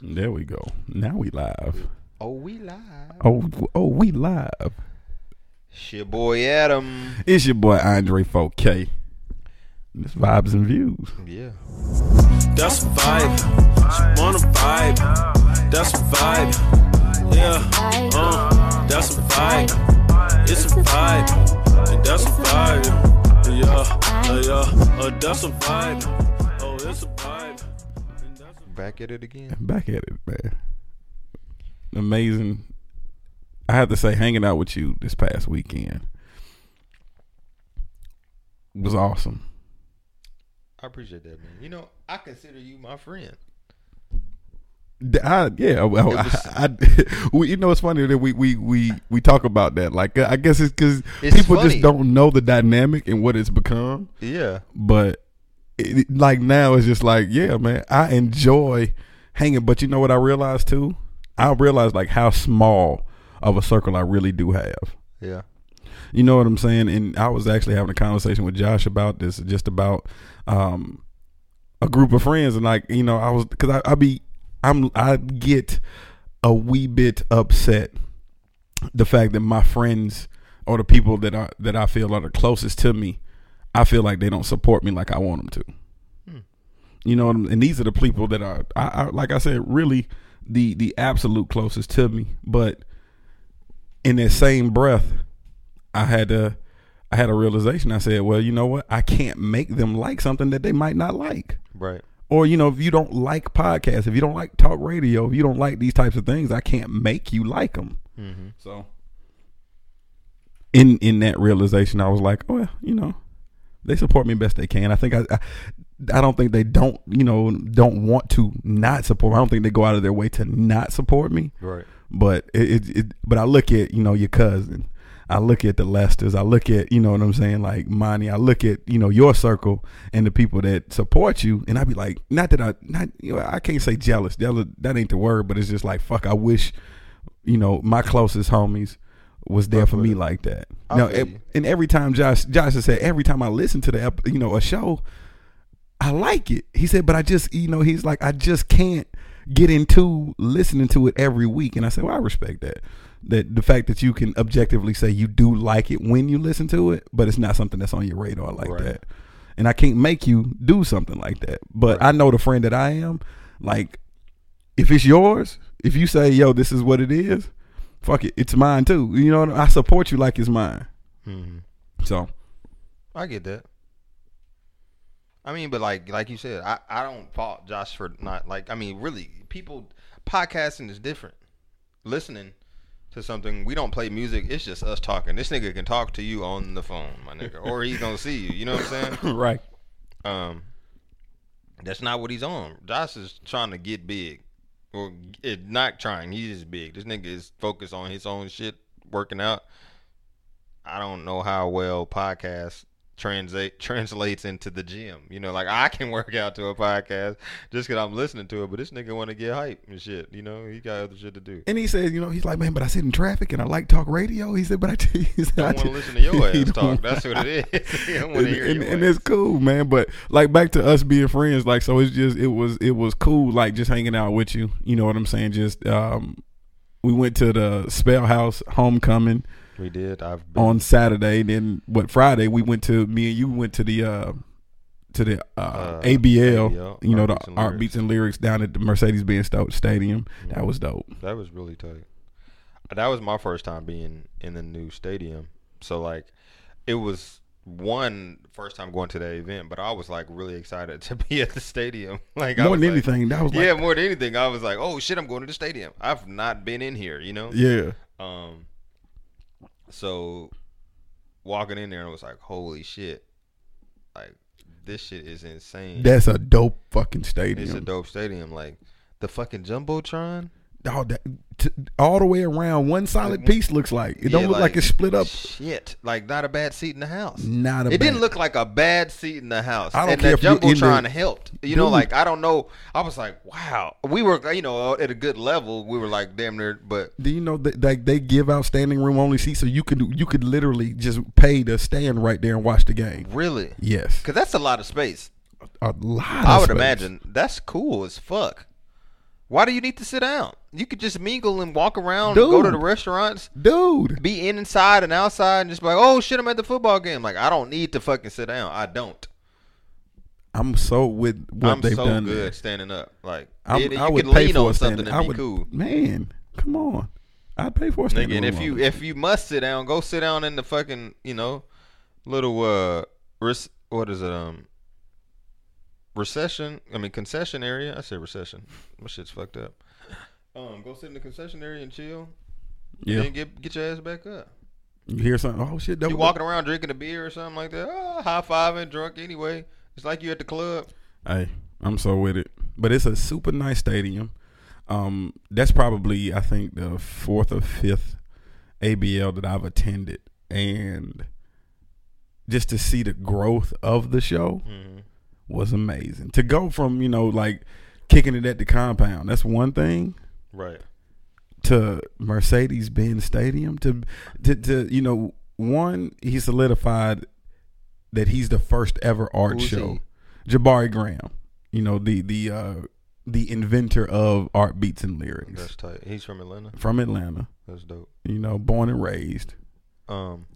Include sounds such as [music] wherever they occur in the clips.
There we go. Now we live. Oh, we live. Oh, oh, we live. It's your boy Adam. It's your boy Andre 4K. This vibes and views. Yeah. That's a vibe. She wanna vibe. That's a vibe. Yeah. Uh, that's a vibe. It's a vibe. And that's a vibe. Yeah. Uh, yeah. Uh, that's a vibe. Oh, it's a vibe. And that's a Back at it again. Back at it, man. Amazing. I have to say, hanging out with you this past weekend was awesome. I appreciate that, man. You know, I consider you my friend. I, yeah, well, was- I, I, [laughs] we, you know, it's funny that we we we we talk about that. Like, I guess it's because people funny. just don't know the dynamic and what it's become. Yeah. But it, like now, it's just like, yeah, man, I enjoy hanging. But you know what I realized too? I realized like how small of a circle I really do have. Yeah. You know what I'm saying? And I was actually having a conversation with Josh about this, just about um, a group of friends, and like you know, I was because I, I be I'm I get a wee bit upset the fact that my friends or the people that I that I feel are the closest to me, I feel like they don't support me like I want them to. You know, and these are the people that are, I, I like I said, really the the absolute closest to me. But in that same breath, I had to, I had a realization. I said, well, you know what? I can't make them like something that they might not like. Right. Or you know, if you don't like podcasts, if you don't like talk radio, if you don't like these types of things, I can't make you like them. Mm-hmm. So, in in that realization, I was like, oh, well, you know, they support me best they can. I think I, I, I don't think they don't, you know, don't want to not support. I don't think they go out of their way to not support me. Right. But it, it, it but I look at you know your cousin. I look at the Lesters. I look at you know what I'm saying, like Monty. I look at you know your circle and the people that support you, and I'd be like, not that I not you know I can't say jealous. Jealous that ain't the word, but it's just like fuck. I wish you know my closest homies was there for me like that. I No, feel ev- and every time Josh Josh has said every time I listen to the ep- you know a show, I like it. He said, but I just you know he's like I just can't get into listening to it every week. And I said, well, I respect that. That the fact that you can objectively say you do like it when you listen to it, but it's not something that's on your radar like Right. that. And I can't make you do something like that. But Right. I know the friend that I am. Like, if it's yours, if you say, "Yo, this is what it is," fuck it, it's mine too. You know, I support you like it's mine. Mm-hmm. So I get that. I mean, but like like you said, I, I don't fault Josh for not like I mean, really, people podcasting is different. Listening to something, we don't play music, it's just us talking. This nigga can talk to you on the phone, my nigga. or he's gonna see you. You know what I'm saying? [laughs] right, Um that's not what he's on. Josh is trying to get big. Or it, not trying, he's just big. This nigga is focused on his own shit, working out. I don't know how well podcast translate translates into the gym. You know, like I can work out to a podcast just because I'm listening to it, but this nigga want to get hype and shit. You know, he got other shit to do. and he said, you know, he's like, man, but I sit in traffic and I like talk radio. He said, but I, he said, Don't I want to listen to your [laughs] ass talk. That's what it is. [laughs] don't and, to hear and, and it's cool, man. But like back to us being friends, like so it's just it was it was cool, like just hanging out with you. You know what I'm saying? Just um, we went to the SpelHouse homecoming We did. I've been on Saturday. Then what Friday we went to me and you went to the uh to the uh, Uh, ABL, ABL, you know, the Art Lyrics. Beats and Lyrics down at the Mercedes Benz Stadium. That was dope. That was really tight. That was my first time being in the new stadium. So like it was one first time going to that event, but I was like really excited [laughs] to be at the stadium. [laughs] Like I More than like- anything, that was like, yeah, more than anything, I was like, "Oh shit, I'm going to the stadium. I've not been in here, you know." yeah. Um. So, walking in there, I was like, "Holy shit! Like this shit is insane. That's a dope fucking stadium. it's a dope stadium. Like the fucking jumbotron. All that t- all the way around one solid piece looks like it don't Yeah, look like, it's split up Shit, like not a bad seat in the house. not a it didn't look like a bad seat in the house. I don't and care that if jumbotron the- helped. You know, like I don't know. I was like, wow. We were, you know, at a good level. We were like damn near, but do you know that like they give out standing room only seats so you could you could literally just pay to stand right there and watch the game really, yes because that's a lot of space. a lot I would space. imagine that's cool as fuck. Why do you need to sit down? You could just mingle and walk around, go to the restaurants, dude. be in inside and outside, and just be like, oh shit, I'm at the football game. Like I don't need to fucking sit down. I don't. I'm so with what I'm they've so done. good there. standing up. Like I'm, it- you I would pay lean for on something standing. and I be would, cool. Man, come on. I'd pay for a standing. Nigga, and if you if you must sit down, go sit down in the fucking you know little uh res- what is it um recession? I mean concession area. I said recession. My shit's fucked up. Um, go sit in the concession area and chill. yeah, Then get get your ass back up. you hear something. Oh shit, You walking around drinking a beer or something like that. Oh, high fiving, drunk anyway. It's like you at the club. Hey, I'm so with it. But it's a super nice stadium. Um, that's probably I think the fourth or fifth ABL that I've attended, and just to see the growth of the show Mm-hmm. was amazing. To go from you know like kicking it at the compound, that's one thing. Right. to Mercedes Benz Stadium to, to to you know one he solidified that he's the first ever art Who's show. Jabari Graham, you know the the uh the inventor of art beats and lyrics That's tight. He's from Atlanta. from Atlanta. That's dope. You know, born and raised. Um,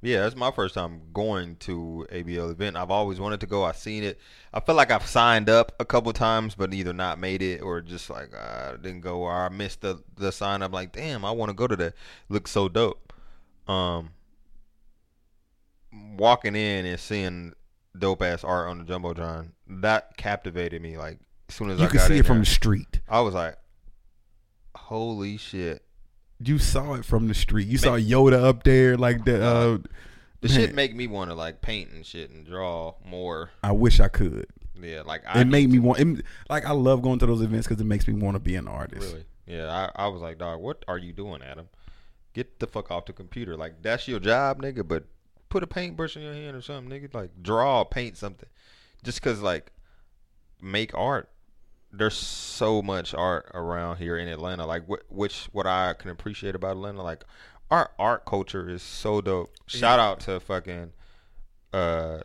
yeah, that's my first time going to ABL event. I've always wanted to go. I've seen it. I feel like I've signed up a couple times, but either not made it or just like I didn't go or I missed the the sign up. Like, damn, I want to go to that. Looks so dope. Um, walking in and seeing dope ass art on the jumbotron that captivated me. Like, as soon as You I could got see it from the street. I was like, holy shit. You saw it from the street. You saw Yoda up there like the uh The shit make me want to like paint and shit and draw more. I wish I could. Yeah, like I It made me want it, like I love going to those events cuz it makes me want to be an artist. really. Yeah, I, I was like, dog, what are you doing, Adam? Get the fuck off the computer. Like that's your job, nigga. But put a paintbrush in your hand or something, nigga. Like draw, paint something. Just cause like make art. There's so much art around here in Atlanta. Like wh- which what I can appreciate about Atlanta, like our art culture is so dope. Shout out to fucking uh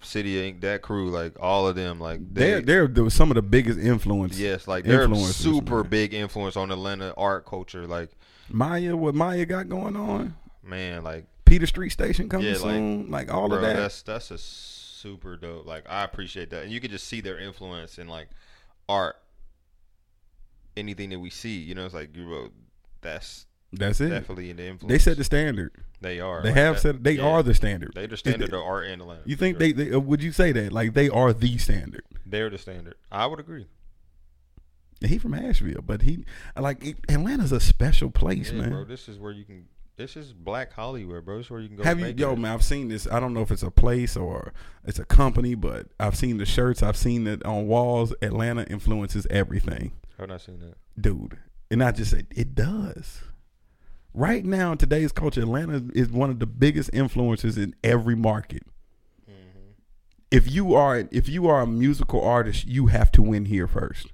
City Inc. That crew, like all of them, like They're they're some of the biggest influence. Yes, like they're super man. big influence on Atlanta art culture. Like, Maya, what Maya got going on? man, like, Peter Street Station coming Yeah, like, soon. Like, all bro, of that. that's that's a super dope. Like, I appreciate that, and you can just see their influence in like art. Anything that we see, you know, it's like you wrote. That's That's it. definitely in the influence. They set the standard. they are. They like have that- said they yeah. are the standard. They the standard of art in Atlanta. You think sure. they, they would you say that like they are the standard? They're the standard. I would agree. He from Asheville, but he like it, Atlanta's a special place, Yeah, man. bro. This is where you can. This is Black Hollywood, bro. This is where you can go. Have you, yo, it. man? I've seen this. I don't know if it's a place or it's a company, but I've seen the shirts. I've seen it on walls. Atlanta influences everything. I've not seen that. dude. And I just said it does. Right now in today's culture, Atlanta is one of the biggest influences in every market. Mm-hmm. If you are if you are a musical artist, you have to win here first.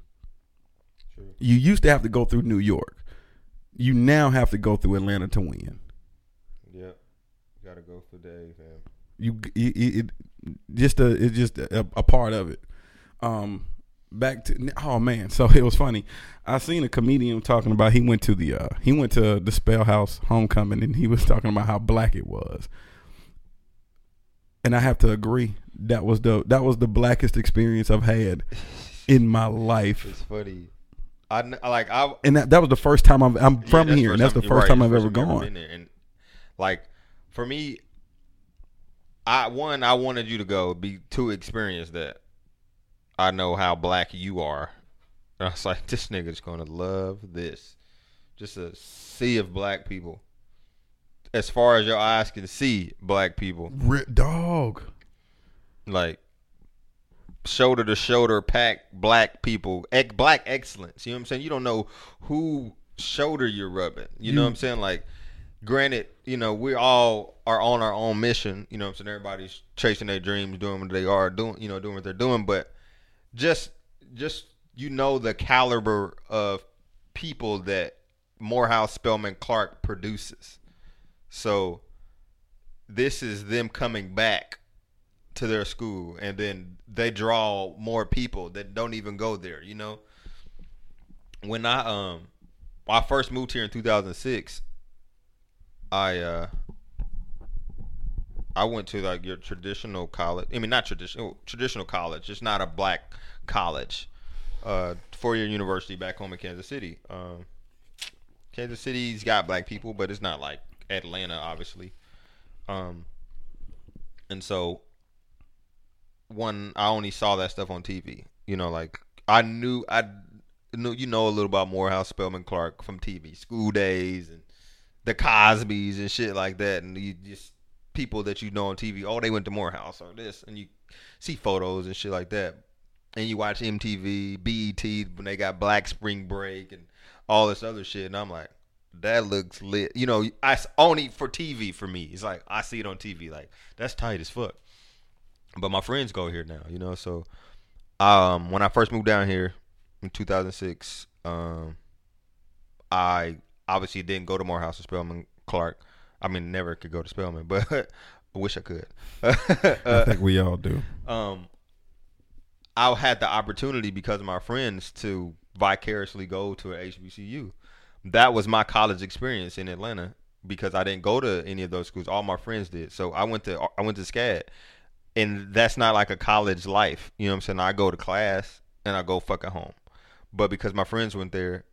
True. You used to have to go through New York. You now have to go through Atlanta to win. Yep. Gotta go for Dave, man. You, you it, it just a it's just a, a part of it. Um, back to oh man, so [laughs] it was funny. I seen a comedian talking about he went to the uh he went to the SpelHouse homecoming and he was talking about how black it was. And I have to agree that was the that was the blackest experience I've had in my life. It's funny. I like I And that, that was the first time I'm I'm Yeah, from that's here, and that's the you're first right, time I've the ever time gone. been. And like for me, I one I wanted you to go be to experience that. I know how black you are. And [laughs] I was like, this nigga's gonna love this. Just a sea of black people. As far as your eyes can see, black people. Ri- Dog. like shoulder to shoulder pack black people black excellence you know what i'm saying? You don't know who shoulder you're rubbing you, know what i'm saying? Like granted you know we all are on our own mission you know what i'm saying? Everybody's chasing their dreams doing what they are doing you know doing what they're doing but just just you know the caliber of people that morehouse spelman clark produces. So this is them coming back to their school, and then they draw more people that don't even go there. You know, when I um, I first moved here in 2006, I uh, I went to like your traditional college. I mean, not traditional traditional college. It's not a black college. Uh, four year university back home in Kansas City. Um, Kansas City's got black people, but it's not like Atlanta, obviously. Um, and so one, I only saw that stuff on TV. You know, like I knew I knew you know a little about Morehouse Spelman Clark from TV, School Days, and the Cosbys and shit like that, and you just people that you know on TV. Oh, they went to Morehouse or this, and you see photos and shit like that. And you watch MTV, BET when they got Black Spring Break and all this other shit, and I'm like, that looks lit. You know, I only for TV for me. It's like I see it on TV, like that's tight as fuck. But my friends go here now, you know. So, um, when I first moved down here in 2006, um, I obviously didn't go to Morehouse or Spelman Clark. I mean, never could go to Spelman, but [laughs] I wish I could. [laughs] I think we all do. [laughs] um, I had the opportunity because of my friends to vicariously go to an HBCU. That was my college experience in Atlanta because I didn't go to any of those schools. All my friends did. So I went to I went to SCAD, and that's not like a college life. You know what I'm saying? I go to class and I go fucking home. But because my friends went there,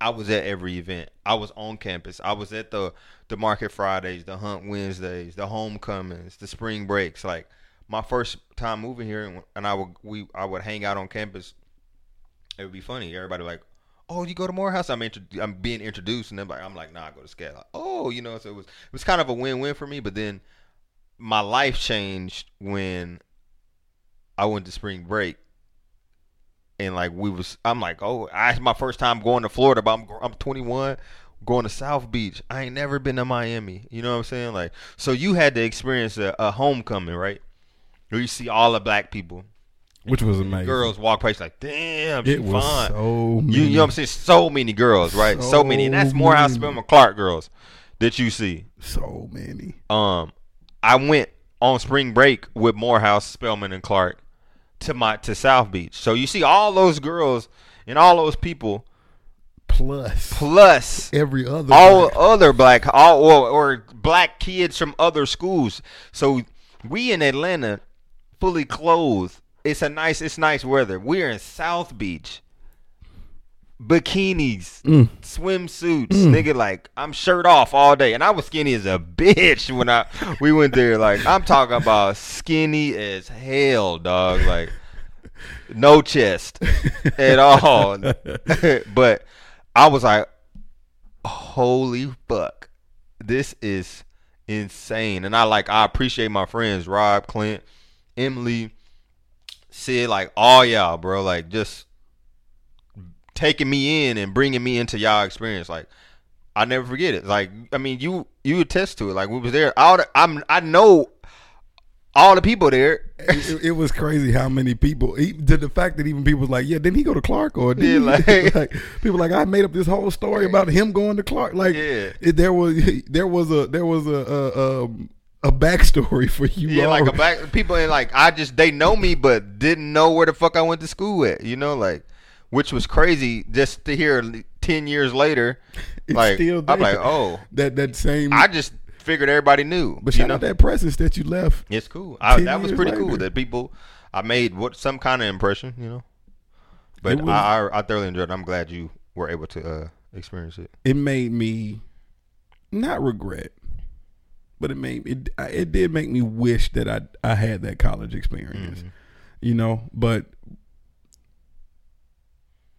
I was at every event. I was on campus. I was at the the Market Fridays, the Hunt Wednesdays, the homecomings, the spring breaks. Like my first time moving here, and, and I would we I would hang out on campus. It would be funny. Everybody like, oh, you go to Morehouse? I'm I'm being introduced, and then like I'm like, nah, I go to SCAD. Like, oh, you know, so it was it was kind of a win win for me. But then my life changed when I went to spring break and like we was I'm like, oh, I it's my first time going to Florida, but I'm I'm 21, going to South Beach. I ain't never been to Miami. You know what I'm saying? Like, so you had to experience a, a homecoming, right? Where you see all the black people, Which was amazing. girls walk past like, damn, it was fine. so many. you, you know what I'm saying? So many girls, right? So, So many, and that's Morehouse many. Spelman Clark girls that you see. So many. Um, I went on spring break with Morehouse, Spelman, and Clark to my to South Beach. So you see all those girls and all those people Plus plus every other. all black- other black all or, or black kids from other schools. So we in Atlanta, fully clothed. It's a nice. It's nice weather. We're in South Beach. Bikinis, Mm. swimsuits, nigga. Like I'm shirt off all day, and I was skinny as a bitch when I we went there. Like I'm talking about skinny as hell, dog. Like no chest at all. [laughs] but I was like, holy fuck, this is insane. And I like I appreciate my friends Rob, Clint, Emily, Sid, like all y'all, bro. Like just taking me in and bringing me into y'all experience. Like I never forget it. Like I mean, you you attest to it. Like we was there. All the, I'm I know all the people there. it, it was crazy how many people e- to the fact that even people was like, yeah, didn't he go to Clark or did Yeah, like- [laughs] like people like I made up this whole story about him going to Clark. Like Yeah. it, there was [laughs] there was a there was a a, um, a backstory for you. Yeah, all. like a back people and like I just they know me but didn't know where the fuck I went to school at. You know, like which was crazy just to hear ten years later. [laughs] It's like I'm like, oh, [laughs] that that same. I just figured everybody knew. but you know, that presence that you left. it's cool. I, that was pretty cool. That people I made what some kind of impression. You know, but was- I, I I thoroughly enjoyed. it. I'm glad you were able to uh, experience it. It made me not regret, but it made it it did make me wish that I I had that college experience. Mm-hmm. You know, but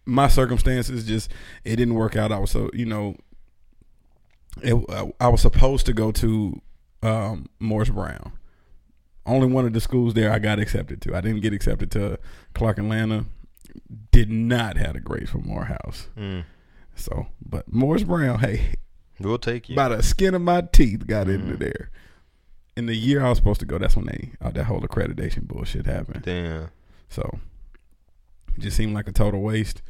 my circumstances just it didn't work out. I was so you know, it, I, I was supposed to go to um, Morris Brown. Only one of the schools there I got accepted to. I didn't get accepted to Clark Atlanta. Did not have a grade for Morehouse. Mm. So, but Morris Brown, hey, We'll take you. by the skin of my teeth, got Mm-hmm. into there. In the year I was supposed to go, that's when they uh, that whole accreditation bullshit happened. Damn. So it just seemed like a total waste.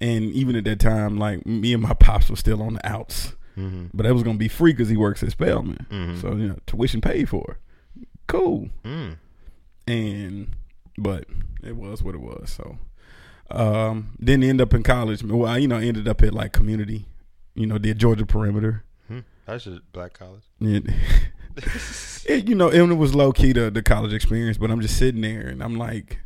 And even at that time, like me and my pops were still on the outs, Mm-hmm. but it was gonna be free because he works at Spelman, Mhm. so you know tuition paid for. Cool. Mm. and but it was what it was. So um, didn't end up in college. Well, I, you know, ended up at like community. You know, did Georgia perimeter. Hmm. That's just black college. It, [laughs] it, you know, and it was low key to the college experience. But I'm just sitting there and I'm like.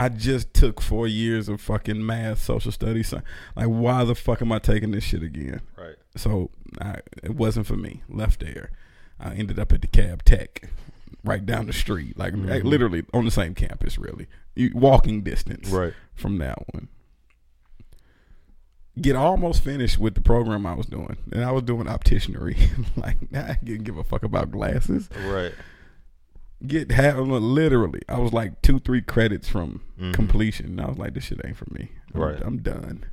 I just took four years of fucking math, social studies. Like, why the fuck am I taking this shit again? Right. So I, it wasn't for me. Left there. I ended up at the Cab Tech, right down the street, like, mm-hmm. like literally on the same campus, really, you, walking distance Right. from that one. Get almost finished with the program I was doing, and I was doing opticianry. [laughs] like I didn't give a fuck about glasses. Right. Get half, literally, I was like two, three credits from Mhm. completion. And I was like, this shit ain't for me. I'm, Right. I'm done.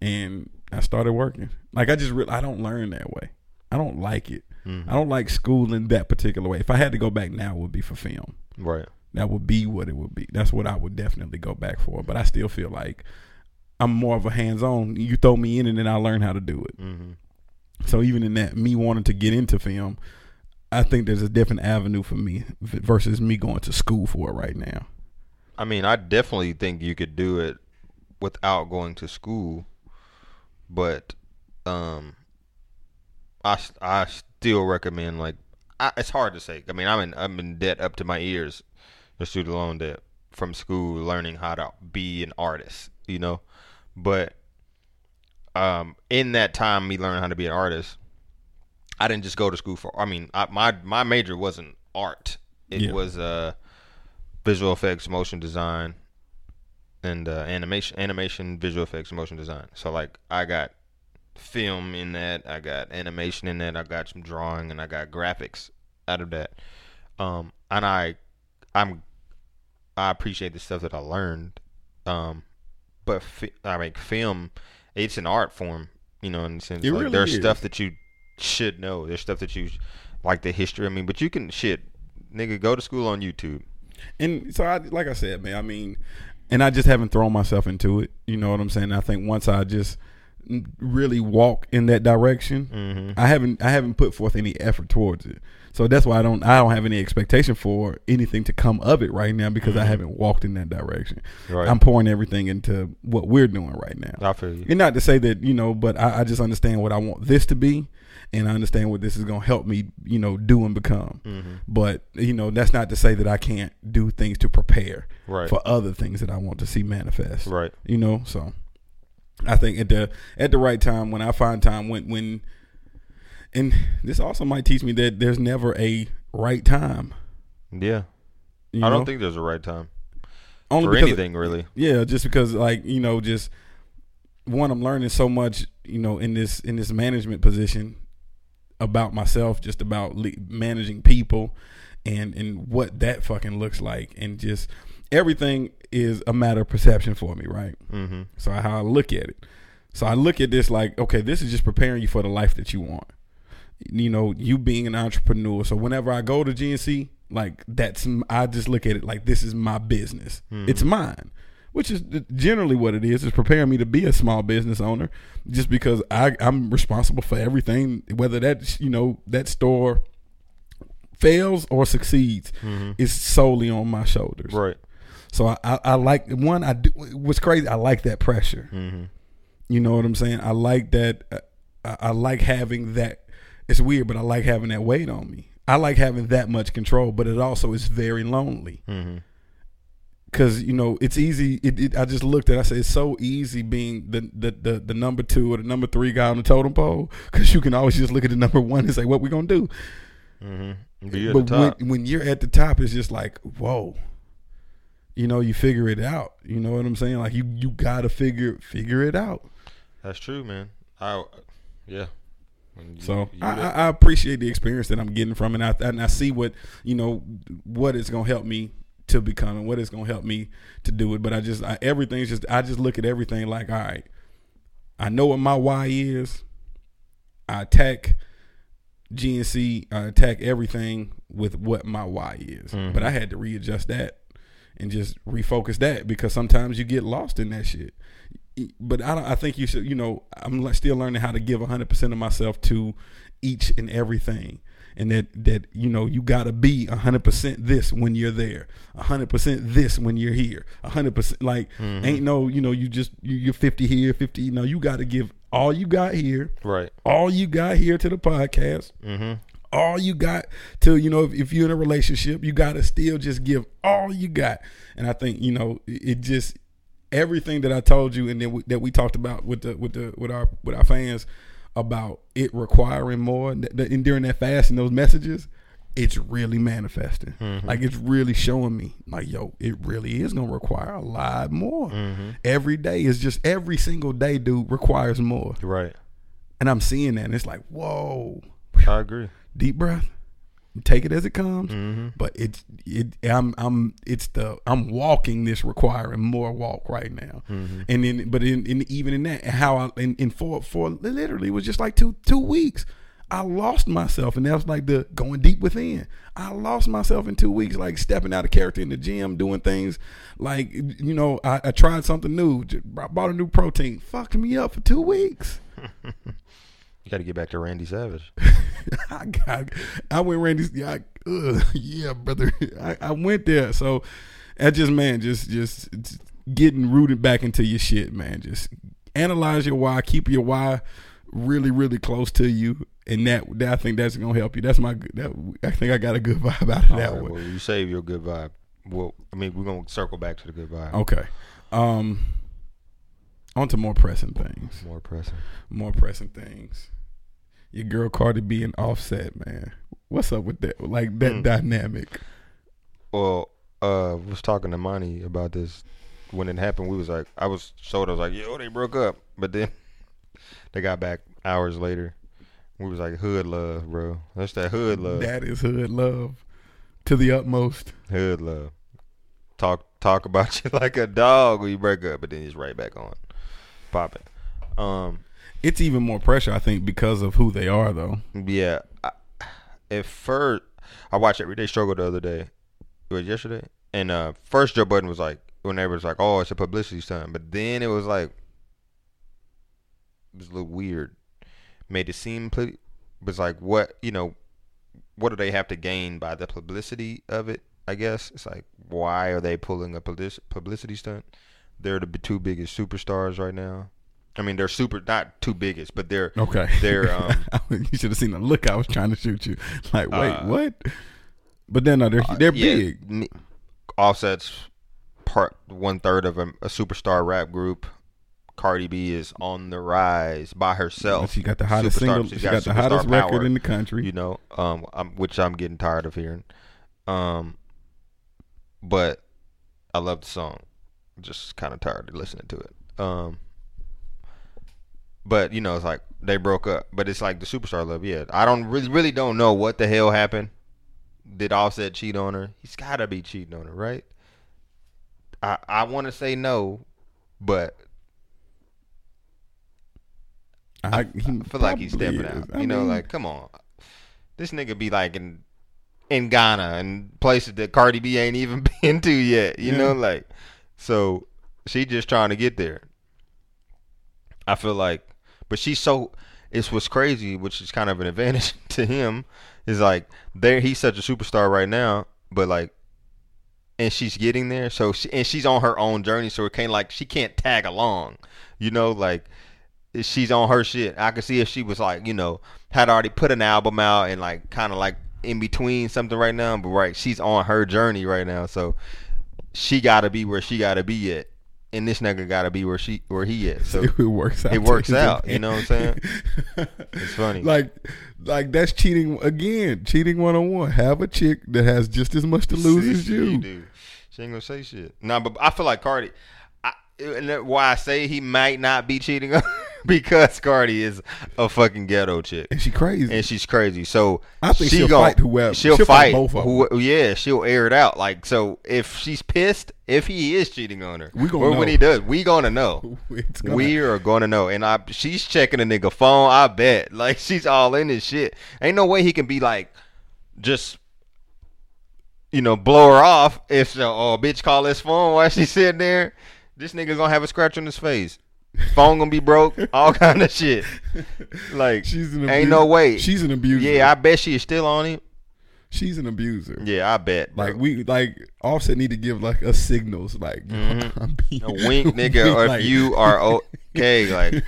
And I started working. Like I just, re- I don't learn that way. I don't like it. Mhm. I don't like school in that particular way. If I had to go back now, it would be for film. Right. That would be what it would be. That's what I would definitely go back for. But I still feel like I'm more of a hands-on. You throw me in, and then I learn how to do it. Mm-hmm. So even in that, me wanting to get into film, I think there's a different avenue for me versus me going to school for it right now. I mean, I definitely think you could do it without going to school, but um, I I still recommend like I, it's hard to say. I mean, I'm in I'm in debt up to my ears, the student loan debt from school, learning how to be an artist. You know, but um, in that time, me learning how to be an artist, I didn't just go to school for. I mean, I, my my major wasn't art. It Yeah. was uh visual effects, motion design, and uh, animation, animation, visual effects, motion design. So like I got film in that, I got animation in that, I got some drawing, and I got graphics out of that. Um, and I, I'm, I appreciate the stuff that I learned. Um, but fi- I mean, film, it's an art form, you know, in the sense It like really there's is. stuff that you should know. There's stuff that you like the history. I mean, but you can shit, nigga, go to school on YouTube. And so, I, like I said, man, I mean, and I just haven't thrown myself into it. You know what I'm saying? I think once I just really walk in that direction, Mm-hmm. I haven't I haven't put forth any effort towards it. So that's why I don't I don't have any expectation for anything to come of it right now because I haven't walked in that direction. Right. I'm pouring everything into what we're doing right now. I feel you. And not to say that, you know, but I, I just understand what I want this to be and I understand what this is gonna help me, you know, do and become. Mm-hmm. But, you know, that's not to say that I can't do things to prepare Right. for other things that I want to see manifest. Right. You know, so I think at the at the right time when I find time when when and this also might teach me that there's never a right time. Yeah. You I don't know? think there's a right time Only for anything really. Yeah, just because like you know, just one, I'm learning so much, you know, in this in this management position about myself, just about le- managing people, and and what that fucking looks like, and just everything is a matter of perception for me, right? Mm-hmm. So how I look at it. So I look at this like, okay, this is just preparing you for the life that you want. You know, you being an entrepreneur. So whenever I go to GNC, like that's I just look at it like this is my business. It's mine. Which is generally what it is. Is preparing me to be a small business owner, just because I, I'm responsible for everything. Whether that you know that store fails or succeeds is solely on my shoulders. Right. So I, I, I like one. I do. What's crazy? I like that pressure. Mm-hmm. You know what I'm saying? I like that. uh, I, I like having that. It's weird, but I like having that weight on me. I like having that much control, but it also is very lonely Mm-hmm. Because you know it's easy. It, it, I just looked at. it, I said it's so easy being the, the the the number two or the number three guy on the totem pole because you can always just look at the number one and say what we gonna do. Mm-hmm. But you're at but the top. When, when you're at the top, it's just like whoa. You know, you figure it out. You know what I'm saying? Like you you gotta figure figure it out. That's true, man. I yeah. You- So you I, I I appreciate the experience that I'm getting from it, and I, and I see what you know what is gonna help me to become and what it's gonna help me to do it. But I just I, everything's just I just look at everything like all right, I know what my why is. I attack GNC, I attack everything with what my why is. Mm-hmm. But I had to readjust that and just refocus that because sometimes you get lost in that shit. But I I think you should, you know, I'm still learning how to give 100% of myself to each and everything. And that that you know you got to be 100% this when you're there 100% this when you're here 100% like ain't no you know you just you, you're 50 here 50 you know you got to give all you got here Right. all you got here to the podcast Mm-hmm. all you got to you know if, if you're in a relationship you got to still just give all you got and i think you know it, it just everything that i told you and then that we talked about with the with the with our with our fans about it requiring more and, during that fast and those messages it's really manifesting. Mm-hmm. Like it's really showing me like yo it really is gonna require a lot more. Mm-hmm. Every day is just every single day dude requires more. Right. and i'm seeing that and it's like whoa. I agree. deep breath take it as it comes Mm-hmm. but it's it i'm i'm it's the i'm walking this requiring more walk right now Mm-hmm. and then but in, in even in that how i in, in for for literally it was just like two two weeks I lost myself, and that was like the going deep within. I lost myself in two weeks, like stepping out of character in the gym, doing things like you know. I, I tried something new, I bought a new protein, fucked me up for two weeks. [laughs] You got to get back to Randy Savage. [laughs] I got, I went Randy's, yeah, I, ugh, yeah, brother. I, I went there. So that just, man, just, just getting rooted back into your shit, man. Just analyze your why, keep your why really, really close to you. And that, that I think that's gonna help you. That's my, that, I think I got a good [laughs] vibe out of that All right, one. well, you save your good vibe. Well, I mean, we're gonna circle back to the good vibe. Okay. Um, on to more pressing things. More pressing. More pressing things. Your girl Cardi B and Offset, man. What's up with that? Like that Mm. dynamic. Well, uh, was talking to Monty about this when it happened. We was like, I was told I was like, yo, they broke up, but then [laughs] they got back hours later. We was like, hood love, bro. That's that hood love. That is hood love to the utmost. Hood love. Talk talk about [laughs] you like a dog when you break up, but then it's right back on, popping. Um, It's even more pressure, I think, because of who they are, though. yeah. I, at first, I watched Everyday Struggle the other day. It was yesterday, and uh, first Joe Budden was like, whenever it's like, oh, it's a publicity stunt, but then it was like, it was a little weird. Made it seem pretty, it's like, what you know, what do they have to gain by the publicity of it? I guess it's like, why are they pulling a publicity stunt? They're the two biggest superstars right now. I mean, they're super, not two biggest, but they're Okay. They're, [laughs] um, you should have seen the look I was trying to shoot you. [laughs] Like, wait, Uh, what? But then no, they're they're yeah, big. Offset's part one third of a, a superstar rap group. Cardi B is on the rise by herself. She got the hottest Superstar- single. she's She got, the hottest superstar record in the country. You know, um, I'm, which I'm getting tired of hearing. Um, but I love the song. Just kind of tired of listening to it. Um, but you know, it's like they broke up. But it's like the superstar love. Yeah, I don't really, really don't know what the hell happened. Did Offset cheat on her? He's got to be cheating on her, right? I I want to say no, but I, I feel like he's stepping is. out. I you know, mean, like come on, this nigga be like in in Ghana and places that Cardi B ain't even [laughs] been to yet. You Yeah. know, like so she just trying to get there. I feel like, but she's so. It's what's crazy, which is kind of an advantage [laughs] to him, is like there he's such a superstar right now, but like, and she's getting there. So she, and she's on her own journey, so it can't like she can't tag along. You know, like she's on her shit. I could see if she was like, you know, had already put an album out and like kind of like in between something right now, but right, she's on her journey right now. So she got to be where she got to be at, and this nigga got to be where she where he at. So [laughs] it works out. it works out, you know what I'm saying? [laughs] It's funny. Like, like that's cheating again. Cheating one on one. Have a chick that has just as much to lose as you. She ain't gonna say shit. Nah, but I feel like Cardi. I, and why I say he might not be cheating [laughs] because Cardi is a fucking ghetto chick. And she crazy. and she's crazy. So I think she she'll gon- fight whoever- She'll, she'll fight fight, both of who, yeah, she'll air it out. Like so, if she's pissed, if he is cheating on her, We gonna or know. when he does, we gonna know. [laughs] Gonna- We are gonna know. And I, she's checking a nigga phone. I bet, [laughs] like she's all in this shit. Ain't no way he can be like, just. You know, blow her off if so. Oh, bitch, call his phone while she's sitting there. This nigga gonna have a scratch on his face. Phone gonna be broke, all [laughs] kind of shit. Like She's an ain't no way. She's an abuser. yeah, I bet she is still on him. she's an abuser. Yeah, I bet. bro. Like we like Offset need to give like us signals like [laughs] I'm being, Mm-hmm. a wink, [laughs] nigga, or like- if you are okay, like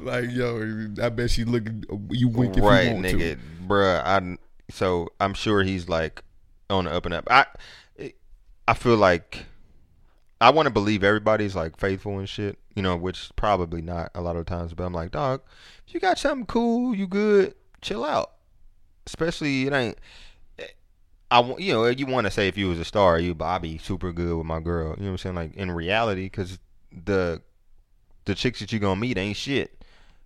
like yo, I bet she looking you wink if right, you want nigga, to. bruh. I so I'm sure he's like on the up and up. I I feel like I want to believe everybody's like faithful and shit, you know, which probably not a lot of times. But I'm like, dog, if you got something cool, you good, chill out. Especially it ain't. Eh, I want you know eh, you want to say if you was a star, you I be super good with my girl. You know what I'm saying? Like in reality, because the the chicks that you gonna meet ain't shit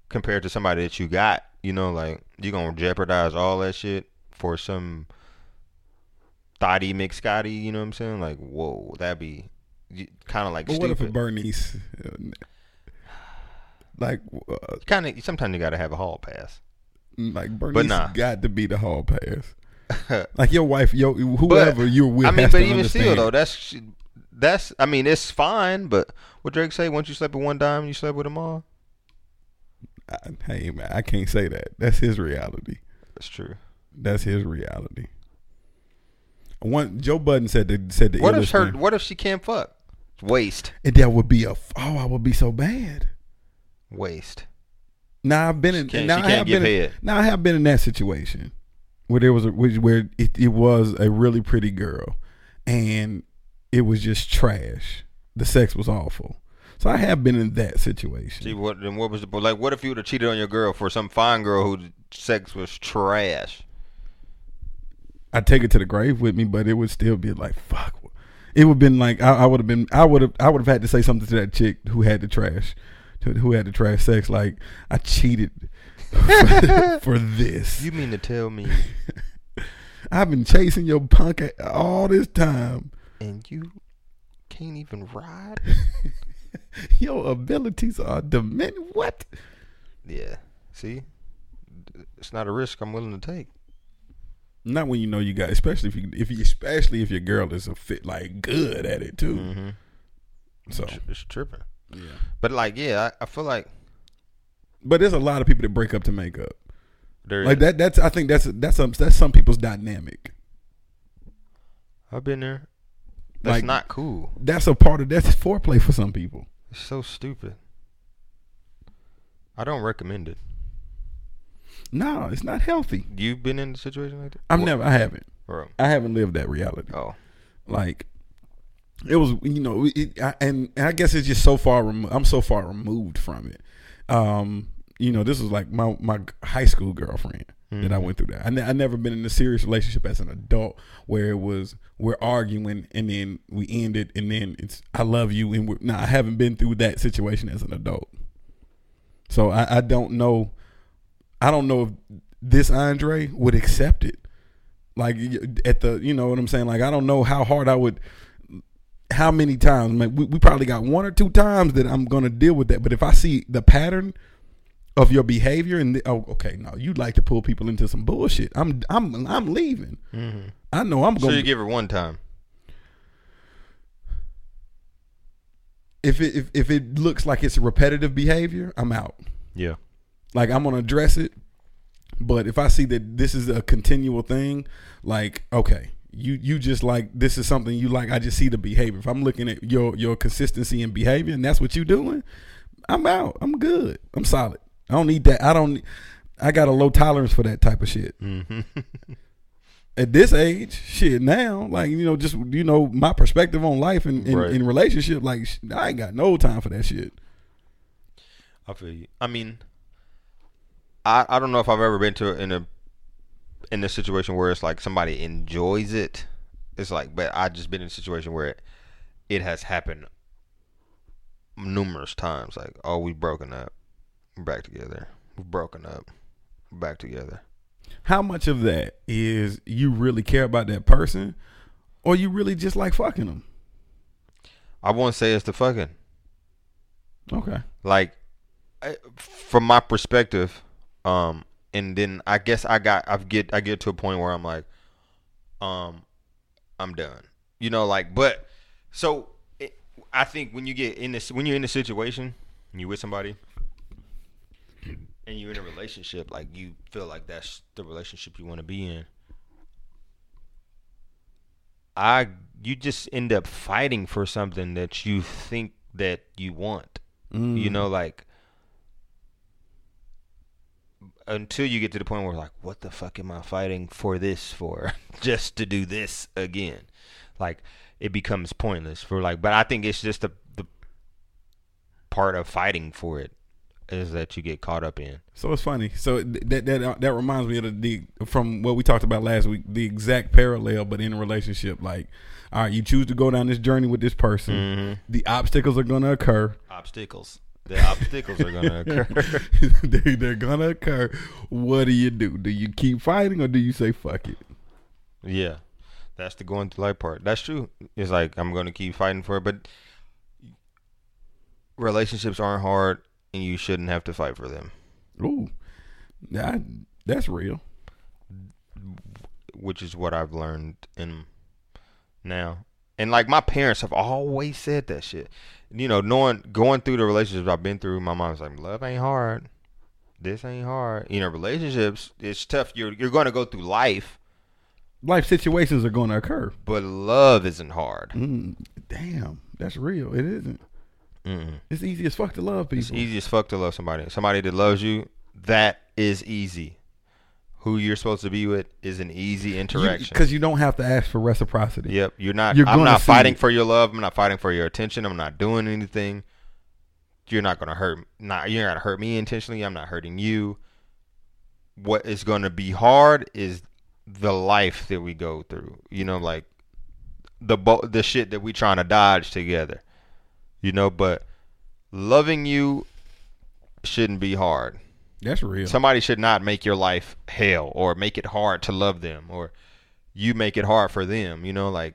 compared to somebody that you got. You know, like you gonna jeopardize all that shit for some thotty McScotty. You know what I'm saying? Like whoa, that'd be kind of like But what if a. Bernice, [sighs] like uh, Kind of sometimes you gotta have a hall pass. like Bernice nah. got to be the hall pass. [laughs] like your wife, yo, whoever you're with. I mean, but to even still though, that's that's. I mean, it's fine. But what Drake say? Once you slept with one dime, you slept with them all. I- hey man, I can't say that. That's his reality. That's true. That's his reality. One Joe Budden said the said the What if her? thing- What if she can't fuck? Waste. and that would be a oh I would be so bad. Waste. Now I've been in can't- now she I can't have give been head. now I have been in that situation where there was a where it, it was a really pretty girl and it was just trash. The sex was awful. So I have been in that situation. See what? Then what was the like? What if you would have cheated on your girl for some fine girl whose sex was trash? I take it to the grave with me, but it would still be like fuck. It would have been like I, I would have been I would have I would have had to say something to that chick who had the trash, to, who had the trash sex. Like I cheated for, [laughs] for this. You mean to tell me? [laughs] I've been chasing your punk all this time. and you can't even ride? [laughs] Your abilities are diminished. What? Yeah. See, it's not a risk I'm willing to take. Not when you know you got, especially if you, if you, especially if your girl is a fit like good at it too. Mm-hmm. So, It's, it's tripping. yeah. But like, yeah, I, I feel like But there's a lot of people that break up to make up. there. Like that. That's I think that's that's some that's some people's dynamic. I've been there. That's Like- not cool. That's a part of that's foreplay for some people. It's so stupid. I don't recommend it. No, it's not healthy. You've been in a situation like that? I've What- never. I haven't. Bro. I haven't lived that reality. Oh. like it was you know it, I, and, and i guess it's just so far remo- i'm so far removed from it um you know this was like my my high school girlfriend that i went through that I, ne- I never been in a serious relationship as an adult where it was we're arguing and then we ended and then it's i love you and we're no i haven't been through that situation as an adult so i i don't know i don't know if this andre would accept it. Like at the you know what i'm saying? Like i don't know how hard i would how many times man, we, we probably got one or two times that i'm gonna deal with that. But if i see the pattern of your behavior and the, oh okay no you like to pull people into some bullshit. I'm i'm i'm leaving. Mm-hmm. I know i'm gonna you give her one time. if it if, if it looks like it's a repetitive behavior i'm out. Yeah. Like i'm gonna address it but if i see that this is a continual thing like okay you you just like this is something you like i just see the behavior. If i'm looking at your your consistency and behavior and that's what you're doing i'm out. I'm good. I'm solid. I don't need that. I don't i got a low tolerance for that type of shit. Mm-hmm. [laughs] at this age shit now like you know just you know my perspective on life and in, Right. relationship like i ain't got no time for that shit. I feel you. I mean, I I don't know if I've ever been to in a in a situation where it's like somebody enjoys it. It's like, but I've just been in a situation where it, it has happened numerous times. Like, oh, we've broken up, we're back together. We've broken up, we're back together. how much of that is you really care about that person or you really just like fucking them I won't say it's the fucking okay like from my perspective um and then i guess i got i get i get to a point where i'm like um i'm done you know like but so it, I think when you get in this, when you're in a situation, and you're with somebody, and you're in a relationship, like you feel like that's the relationship you want to be in. I, you just end up fighting for something that you think that you want. Mm. You know, like until you get to the point where like, what the fuck am I fighting for this for? [laughs] just to do this again. Like it becomes pointless for like but I think it's just the the part of fighting for it is that you get caught up in. So it's funny. So that that uh, that reminds me of the, from what we talked about last week. The exact parallel, but in a relationship. Like, all right, you choose to go down this journey with this person. Mm-hmm. The obstacles are gonna occur. Obstacles. The obstacles are gonna occur. [laughs] they, they're gonna occur. What do you do? Do you keep fighting or do you say fuck it? Yeah, that's the going through life part. That's true. It's like I'm gonna keep fighting for it, but relationships aren't hard, and you shouldn't have to fight for them. Ooh, that that's real. Which is what I've learned in now. And like my parents have always said that shit. You know, knowing going through the relationships I've been through, my mom's like, "Love ain't hard. This ain't hard." You know, relationships it's tough. You're you're going to go through life, Life situations are gonna occur. but love isn't hard. Mm, damn, that's real. It isn't. Mm-mm. It's easy as fuck to love people. It's easy as fuck to love somebody. Somebody that loves you, that is easy. Who you're supposed to be with is an easy interaction. because you, don't have to ask for reciprocity. Yep, you're not. You're I'm not fighting it. for your love. I'm not fighting for your attention. I'm not doing anything. You're not gonna hurt. Not you're not gonna hurt me intentionally. I'm not hurting you. What is gonna be hard is the life that we go through. You know, like the bo- the shit that we trying to dodge together. You know, but loving you shouldn't be hard. That's real. Somebody should not make your life hell or make it hard to love them or you make it hard for them. You know, like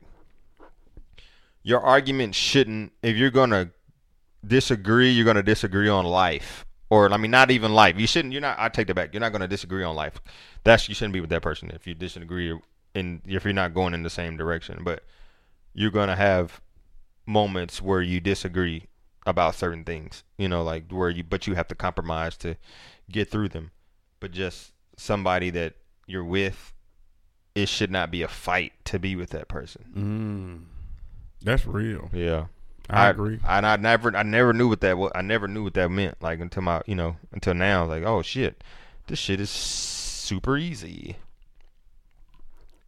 your argument shouldn't, if you're going to disagree, you're going to disagree on life. Or, I mean, not even life. You shouldn't, you're not, I take that back. You're not going to disagree on life. That's, you shouldn't be with that person if you disagree and if you're not going in the same direction. But you're going to have moments where you disagree about certain things, you know, like where you, but you have to compromise to get through them. But just somebody that you're with, it should not be a fight to be with that person. Mm, that's real. Yeah, I, agree. And I never, I never knew what that. wa- I never knew what that meant. Like until my, you know, until now. Like, oh shit, this shit is super easy.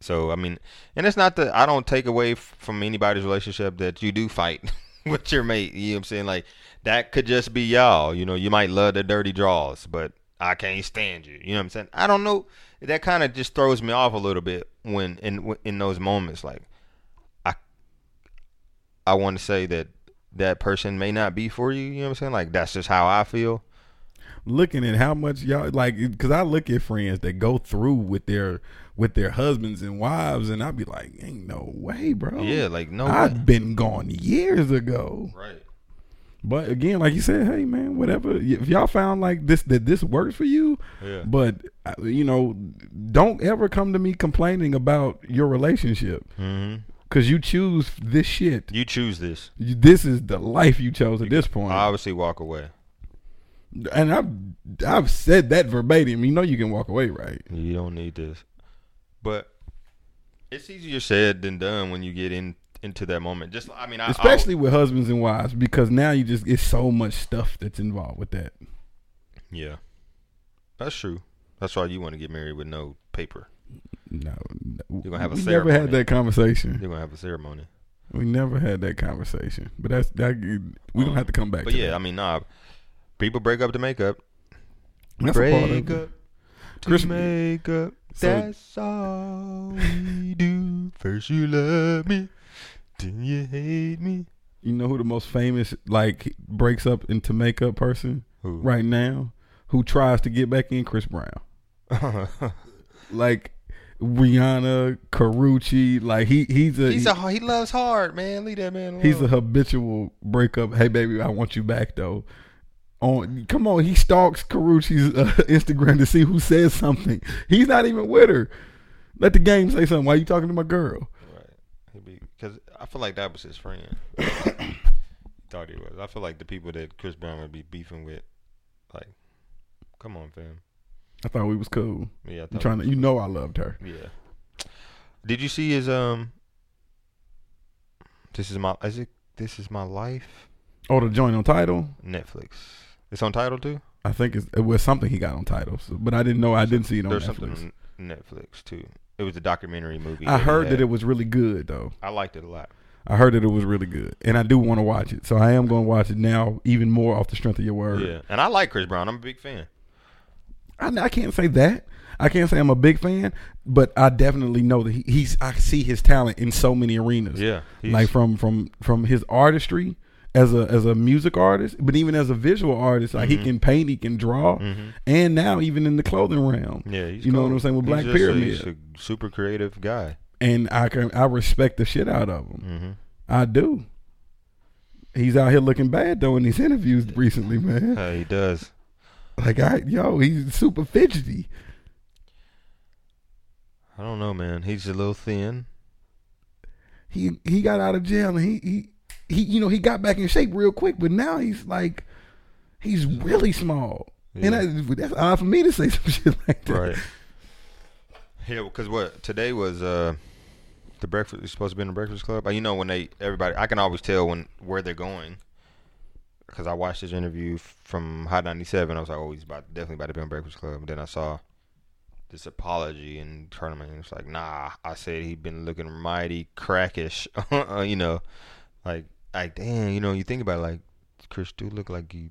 So I mean, and it's not that I don't take away f- from anybody's relationship that you do fight [laughs] with your mate. You know what I'm saying? Like that could just be y'all. You know, you might love the dirty draws, but I can't stand you. You know what I'm saying? I don't know. That kind of just throws me off a little bit when in in those moments. Like I I want to say that that person may not be for you. You know what I'm saying? Like that's just how I feel. Looking at how much y'all like, because I look at friends that go through with their with their husbands and wives, and I'd be like, ain't no way, bro. Yeah, like no. I've been gone years ago. Right. But again, like you said, hey man, whatever. If y'all found like this that this works for you, Yeah. but uh, you know, don't ever come to me complaining about your relationship hmm because you choose this shit. You choose this. You- This is the life you chose at this point. I obviously, walk away. and I've I've said that verbatim. You know, you can walk away, right? You don't need this. But it's easier said than done when you get in into that moment. Just I mean, I, Especially with husbands and wives, because now you just it's so much stuff that's involved with that. yeah, that's true. That's why you want to get married with no paper. No, no. You're gonna have a we never ceremony. had that conversation. You're gonna have a ceremony. We never had that conversation. But that's that. We don't um, have to come back. But to yeah, that. I mean, nah. People break up to make up. that's a part of break up to Chris- make up. So- That's all we do. First you love me, then you hate me. You know who the most famous like breaks up into makeup person Who? right now? Who tries to get back in? Chris Brown. [laughs] Like Rihanna, Karrueche. Like he he's a He's a he loves hard, man. Leave that man alone. He's a habitual breakup. Hey, baby, I want you back though. On, come on, he stalks Karrueche's uh, [laughs] Instagram to see who says something. He's not even with her. Let the game say something. Why are you talking to my girl? Right. He be because I feel like that was his friend. [coughs] thought he was. I feel like the people that Chris Brown would be beefing with, like, come on, fam. I thought we was cool. Yeah, I I'm trying to. You know, I loved her. Yeah. Did you see his um? This is my is it? This is my life. Oh, the joint on title. Netflix. It's on title too. I think it's, it was something he got on title, so, but I didn't know. I didn't see it on There's Netflix. something on Netflix too. It was a documentary movie. I he heard that it was really good though. I liked it a lot. I heard that it was really good, and I do want to watch it. So I am going to watch it now, even more off the strength of your word. Yeah, and I like Chris Brown. I'm a big fan. I, I can't say that. I can't say I'm a big fan, but I definitely know that he, he's. I see his talent in so many arenas. Yeah, like from from from his artistry as a as a music artist, but even as a visual artist, like Mm-hmm. he can paint, he can draw, and now even in the clothing realm. Yeah, he's you know what I'm saying with He's Black a- Pyramid, he's a super creative guy. and I can I respect the shit out of him. hmm I do. He's out here looking bad though in these interviews recently, man. [laughs] Uh, he does. Like I, yo, he's super fidgety. I don't know, man. He's a little thin. He he got out of jail and he he he you know he got back in shape real quick, but now he's like he's really small. And I, that's odd for me to say [laughs] some shit like that. Right. Yeah, because what today was uh the breakfast. It's supposed to be in the Breakfast Club. Uh, You know when they everybody, I can always tell when where they're going because I watched this interview from Hot 97. I was like, oh, he's about definitely about to be on Breakfast Club. And then I saw this apology and tournament. And it's like, nah, I said he'd been looking mighty crackish. [laughs] Uh, you know, like, like damn, you know, you think about it, like Chris do look like he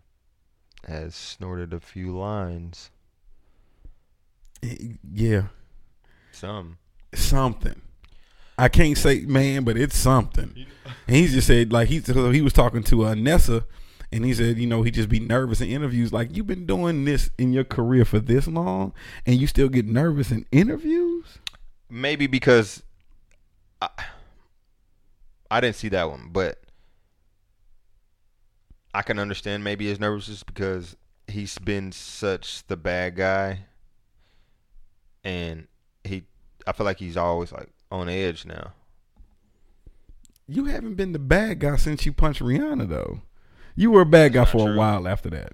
has snorted a few lines. Yeah, Some. something. I can't say man, but it's something. And he just said like he so he was talking to uh, Nessa, and he said you know he just be nervous in interviews. Like you've been doing this in your career for this long, and you still get nervous in interviews. maybe because I, I didn't see that one, but I can understand maybe his nervousness because he's been such the bad guy, and he, I feel like he's always like on edge now. You haven't been the bad guy since you punched Rihanna, though. You were a bad guy for not a while after that.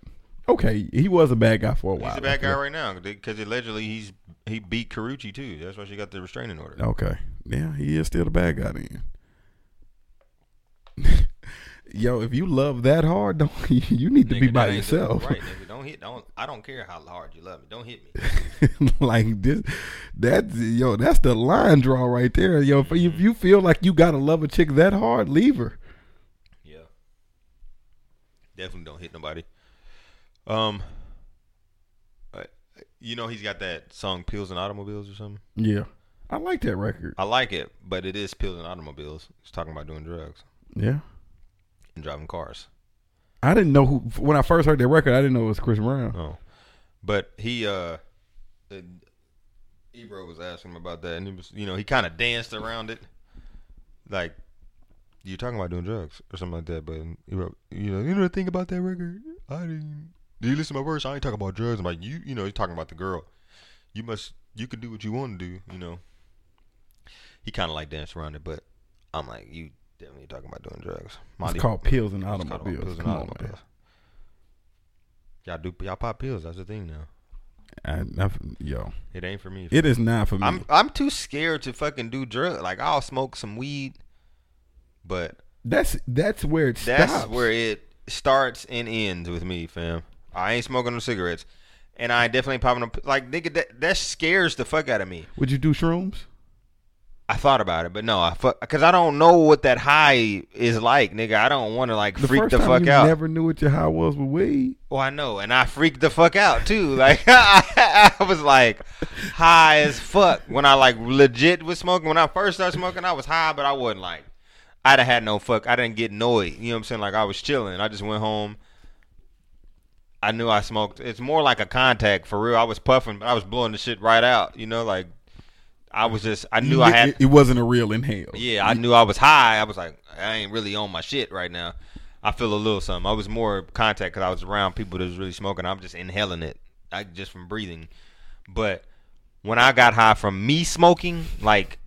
Okay, he was a bad guy for a while. He's a bad guy that. right now because allegedly he's he beat Karrueche too. That's why she got the restraining order. Okay, yeah, he is still the bad guy then. [laughs] Yo, if you love that hard, [laughs] don't you need to be by that ain't the- yourself? right? Nigga, don't hit. Don't. I don't care how hard you love me. Don't hit me. [laughs] like this, that's yo, that's the line draw right there. Yo, if you, if you feel like you gotta love a chick that hard, leave her. Yeah. Definitely don't hit nobody. Um. uh, You know he's got that song "Pills and Automobiles" or something. Yeah, I like that record. I like it, but it is pills and automobiles. He's talking about doing drugs Yeah, and driving cars. I didn't know who when I first heard that record. I didn't know it was Chris Brown. Oh, but he uh, Ebro was asking him about that, and he was, you know, he kind of danced around it, like you're talking about doing drugs or something like that. But Ebro, you know, you know the thing about that record, I didn't. Do you listen to my verse? I ain't talking about drugs. I'm like you, you know, he's talking about the girl. You must, you can do what you want to do, you know. He kind of like danced around it, but I'm like, you definitely talking about doing drugs. It's called Pills and Automobiles. Pills and Come Automobiles. Y'all do y'all pop pills. That's the thing now. I, I, yo, It ain't for me. it is not for me. I'm I'm too scared to fucking do drugs. Like I'll smoke some weed, but that's that's where it that's stops. where it starts and ends with me, fam. I ain't smoking no cigarettes, and I definitely popping no like nigga. That that scares the fuck out of me. Would you do shrooms? I thought about it, but no, I because I don't know what that high is like, nigga. I don't want to like The freak the fuck you out. never knew what your high was with weed. Well, I know, and I freaked the fuck out too. [laughs] Like I, was like high as fuck when I like legit was smoking. When I first started smoking, I was high, but I wasn't like I'd have had no fuck. I didn't get annoyed. You know what I'm saying? Like I was chilling. I just went home. I knew I smoked. It's more like a contact for real. I was puffing, but I was blowing the shit right out. You know, like I was just. I knew You- I had. It, it wasn't a real inhale. Yeah, I knew I was high. I was like, I ain't really on my shit right now. I feel a little something. I was more contact because I was around people that was really smoking. I'm just inhaling it, I, just from breathing. But when I got high from me smoking, like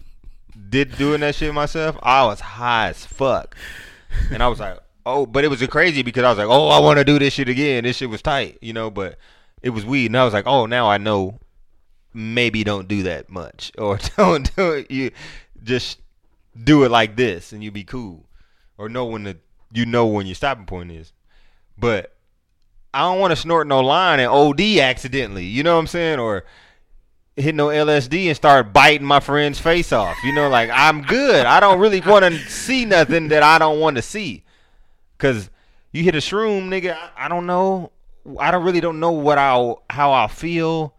did doing that shit myself, I was high as fuck. And I was like, oh, but it was crazy because I was like, oh, I want to do this shit again. This shit was tight, you know. But it was weed, and I was like, oh, now I know. Maybe don't do that much, [laughs] or don't do it. You just do it like this, and you be cool, or know when the you know when your stopping point is. But I don't want to snort no line and OD accidentally. You know what I'm saying? Or hit no LSD and start biting my friend's face off. You know, like I'm good. I don't really want to see nothing that I don't want to see. Cause you hit a shroom, nigga. I, I don't know. I don't really don't know what I how I feel,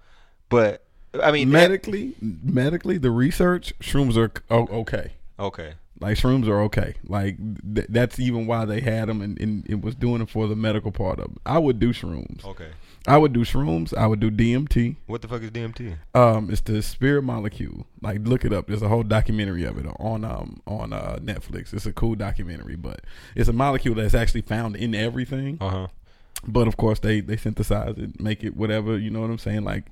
but I mean medically, medically, the research shrooms are okay. Okay. Like shrooms are okay. Like th- that's even why they had them and, and it was doing it for the medical part of it. I would do shrooms. Okay. I would do shrooms. I would do DMT. What the fuck is DMT? Um, it's the spirit molecule. Like, look it up. There's a whole documentary of it on um on uh, Netflix. It's a cool documentary, but it's a molecule that's actually found in everything. Uh huh. But of course, they they synthesize it, make it whatever. You know what I'm saying? Like,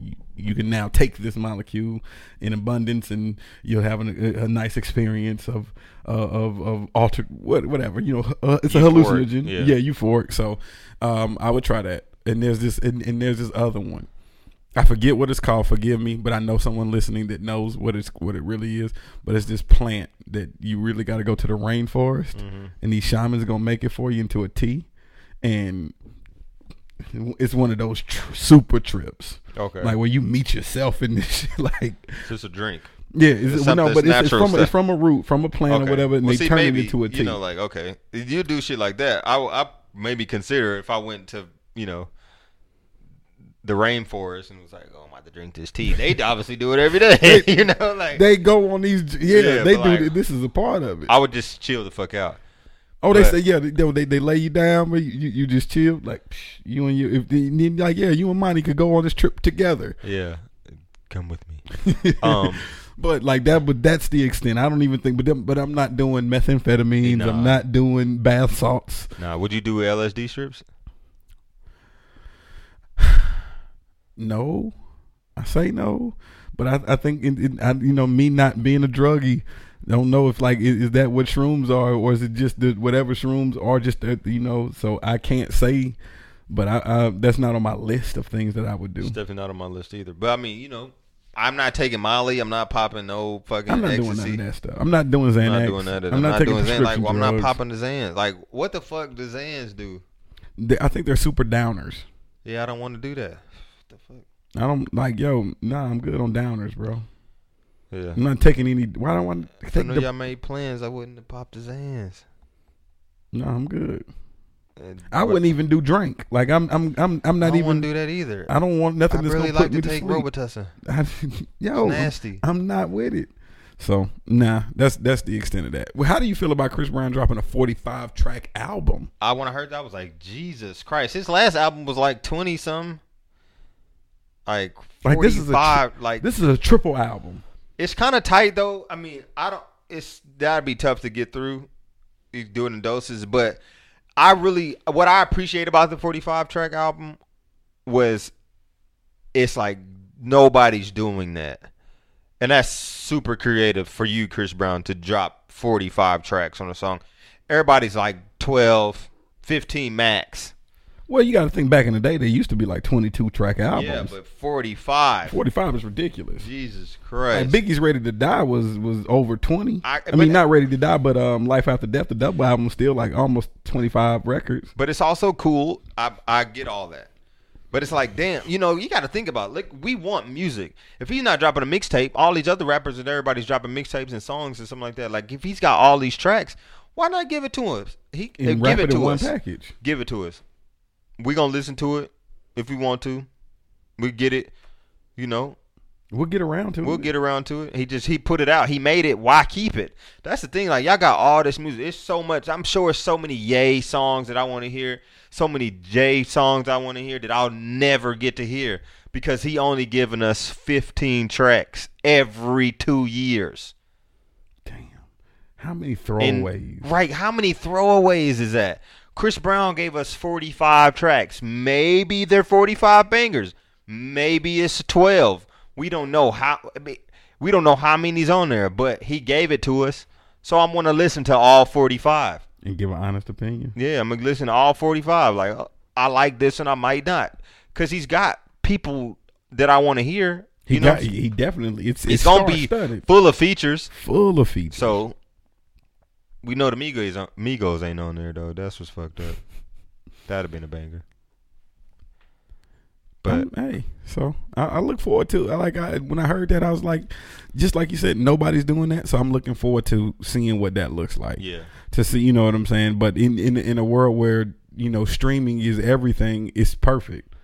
you, you can now take this molecule in abundance, and you'll have an, a, a nice experience of uh, of of altered what whatever. You know, uh, it's a hallucinogen. yeah. yeah, euphoric. So, um, I would try that. And there's this, and, and there's this other one. I forget what it's called. Forgive me, but I know someone listening that knows what it's what it really is. But it's this plant that you really got to go to the rainforest, Mm-hmm. and these shamans gonna make it for you into a tea, and it's one of those tr- super trips, Okay. like where you meet yourself in this. [laughs] Shit. Like, it's just a drink. yeah, it's, well, no, but it's, it's from it's from a root, from a plant or whatever, and Well, they see, turn maybe, it into a tea. You know, like okay, if you do shit like that, I I maybe consider if I went to you know the rainforest and was like, oh, I'm about to drink this tea. They obviously do it every day. [laughs] you know, like they go on these, yeah, Yeah, they do. like- this is a part of it. I would just chill the fuck out. Oh, they But- say yeah. They, they they lay you down, but you, you just chill. Like psh, you and you, if they like yeah, you and Monty could go on this trip together. Yeah, come with me. [laughs] Um, But like that, but that's the extent. I don't even think. But them, but I'm not doing methamphetamines. Nah. I'm not doing bath salts. now, would you do LSD strips? No, I say no. But I, I think in, in, I, you know me not being a druggie. Don't know if like is, is that what shrooms are, or is it just the whatever shrooms are? Just the, you know, so I can't say. But I, I that's not on my list of things that I would do. It's definitely not on my list either. But I mean, you know, I'm not taking Molly. I'm not popping no fucking I'm not ecstasy. doing none of that stuff. I'm not doing Xanax. I'm not doing that. I'm not, taking doing Xan. Like, well, I'm not popping the Xans. Like, what the fuck does Xans do? They- I think they're super downers. Yeah, I don't want to do that. What the fuck? I don't like yo. Nah, I'm good on downers, bro. Yeah. I'm not taking any. Why don't I want to If I know the? y'all made plans, I wouldn't have popped his hands. No, I'm good. And I what- wouldn't even do drink. Like I'm, I'm, I'm, I'm I not don't even. want to do that either. I, I don't want nothing that's really gonna like put to me take to sleep. Robitussin. [laughs] I, yo, It's nasty. I'm not with it. So nah, that's that's the extent of that. Well, how do you feel about Chris Brown dropping a 45 track album? I when I heard that I was like, Jesus Christ! His last album was like twenty some, like Like this is a five. tri- like This is a triple album. It's kind of tight though. I mean, I don't. It's that'd be tough to get through. You do it in doses, but I really what I appreciate about the forty five track album was it's like nobody's doing that, and that's super creative for you, Chris Brown, to drop forty five tracks on a song. Everybody's like 12, 15 max. Well, you got to think back in the day, they used to be like 22 track albums. Yeah, but forty five. 45 is ridiculous. Jesus Like Christ. Biggie's Ready to Die was was over 20. I- I, mean, not Ready to Die, but um, Life After Death, the double album, still like almost 25 records. But it's also cool. I I get all that. But it's like, damn, you know, you got to think about. It. Like, we want music. If he's not dropping a mixtape, all these other rappers and everybody's dropping mixtapes and songs and something like that. Like, if he's got all these tracks, why not give it to us? He give it it to us. package. Give it to us. We gonna listen to it if we want to. We get it. You know, We'll get around to it. We'll get around to it. He just he put it out. He made it. Why keep it? That's the thing. Like y'all got all this music. It's so much. I'm sure it's so many Yay songs that I want to hear. So many J songs I want to hear that I'll never get to hear because he only given us 15 tracks every two years. Damn. How many And- throwaways? right? How many throwaways is that? Chris Brown gave us 45 tracks. Maybe they're 45 bangers. Maybe it's 12. We don't know how. We don't know how many's on there, but he gave it to us. So I'm going to listen to all 45. and give an honest opinion. Yeah, I'm gonna listen to all 45. Like uh, I like this and I might not, cause he's got people that I want to hear. He You know, got. He definitely. It's it's, it's gonna be star-studded, full of features. full of features. So we know the Migos, Migos ain't on there though. That's what's fucked up. That'd have been a banger. But Um, hey, so I, I look forward to. I like. I when I heard that, I was like, just like you said, nobody's doing that. So I'm looking forward to seeing what that looks like. yeah, To see, you know what I'm saying. But in in in a world where you know streaming is everything, it's perfect.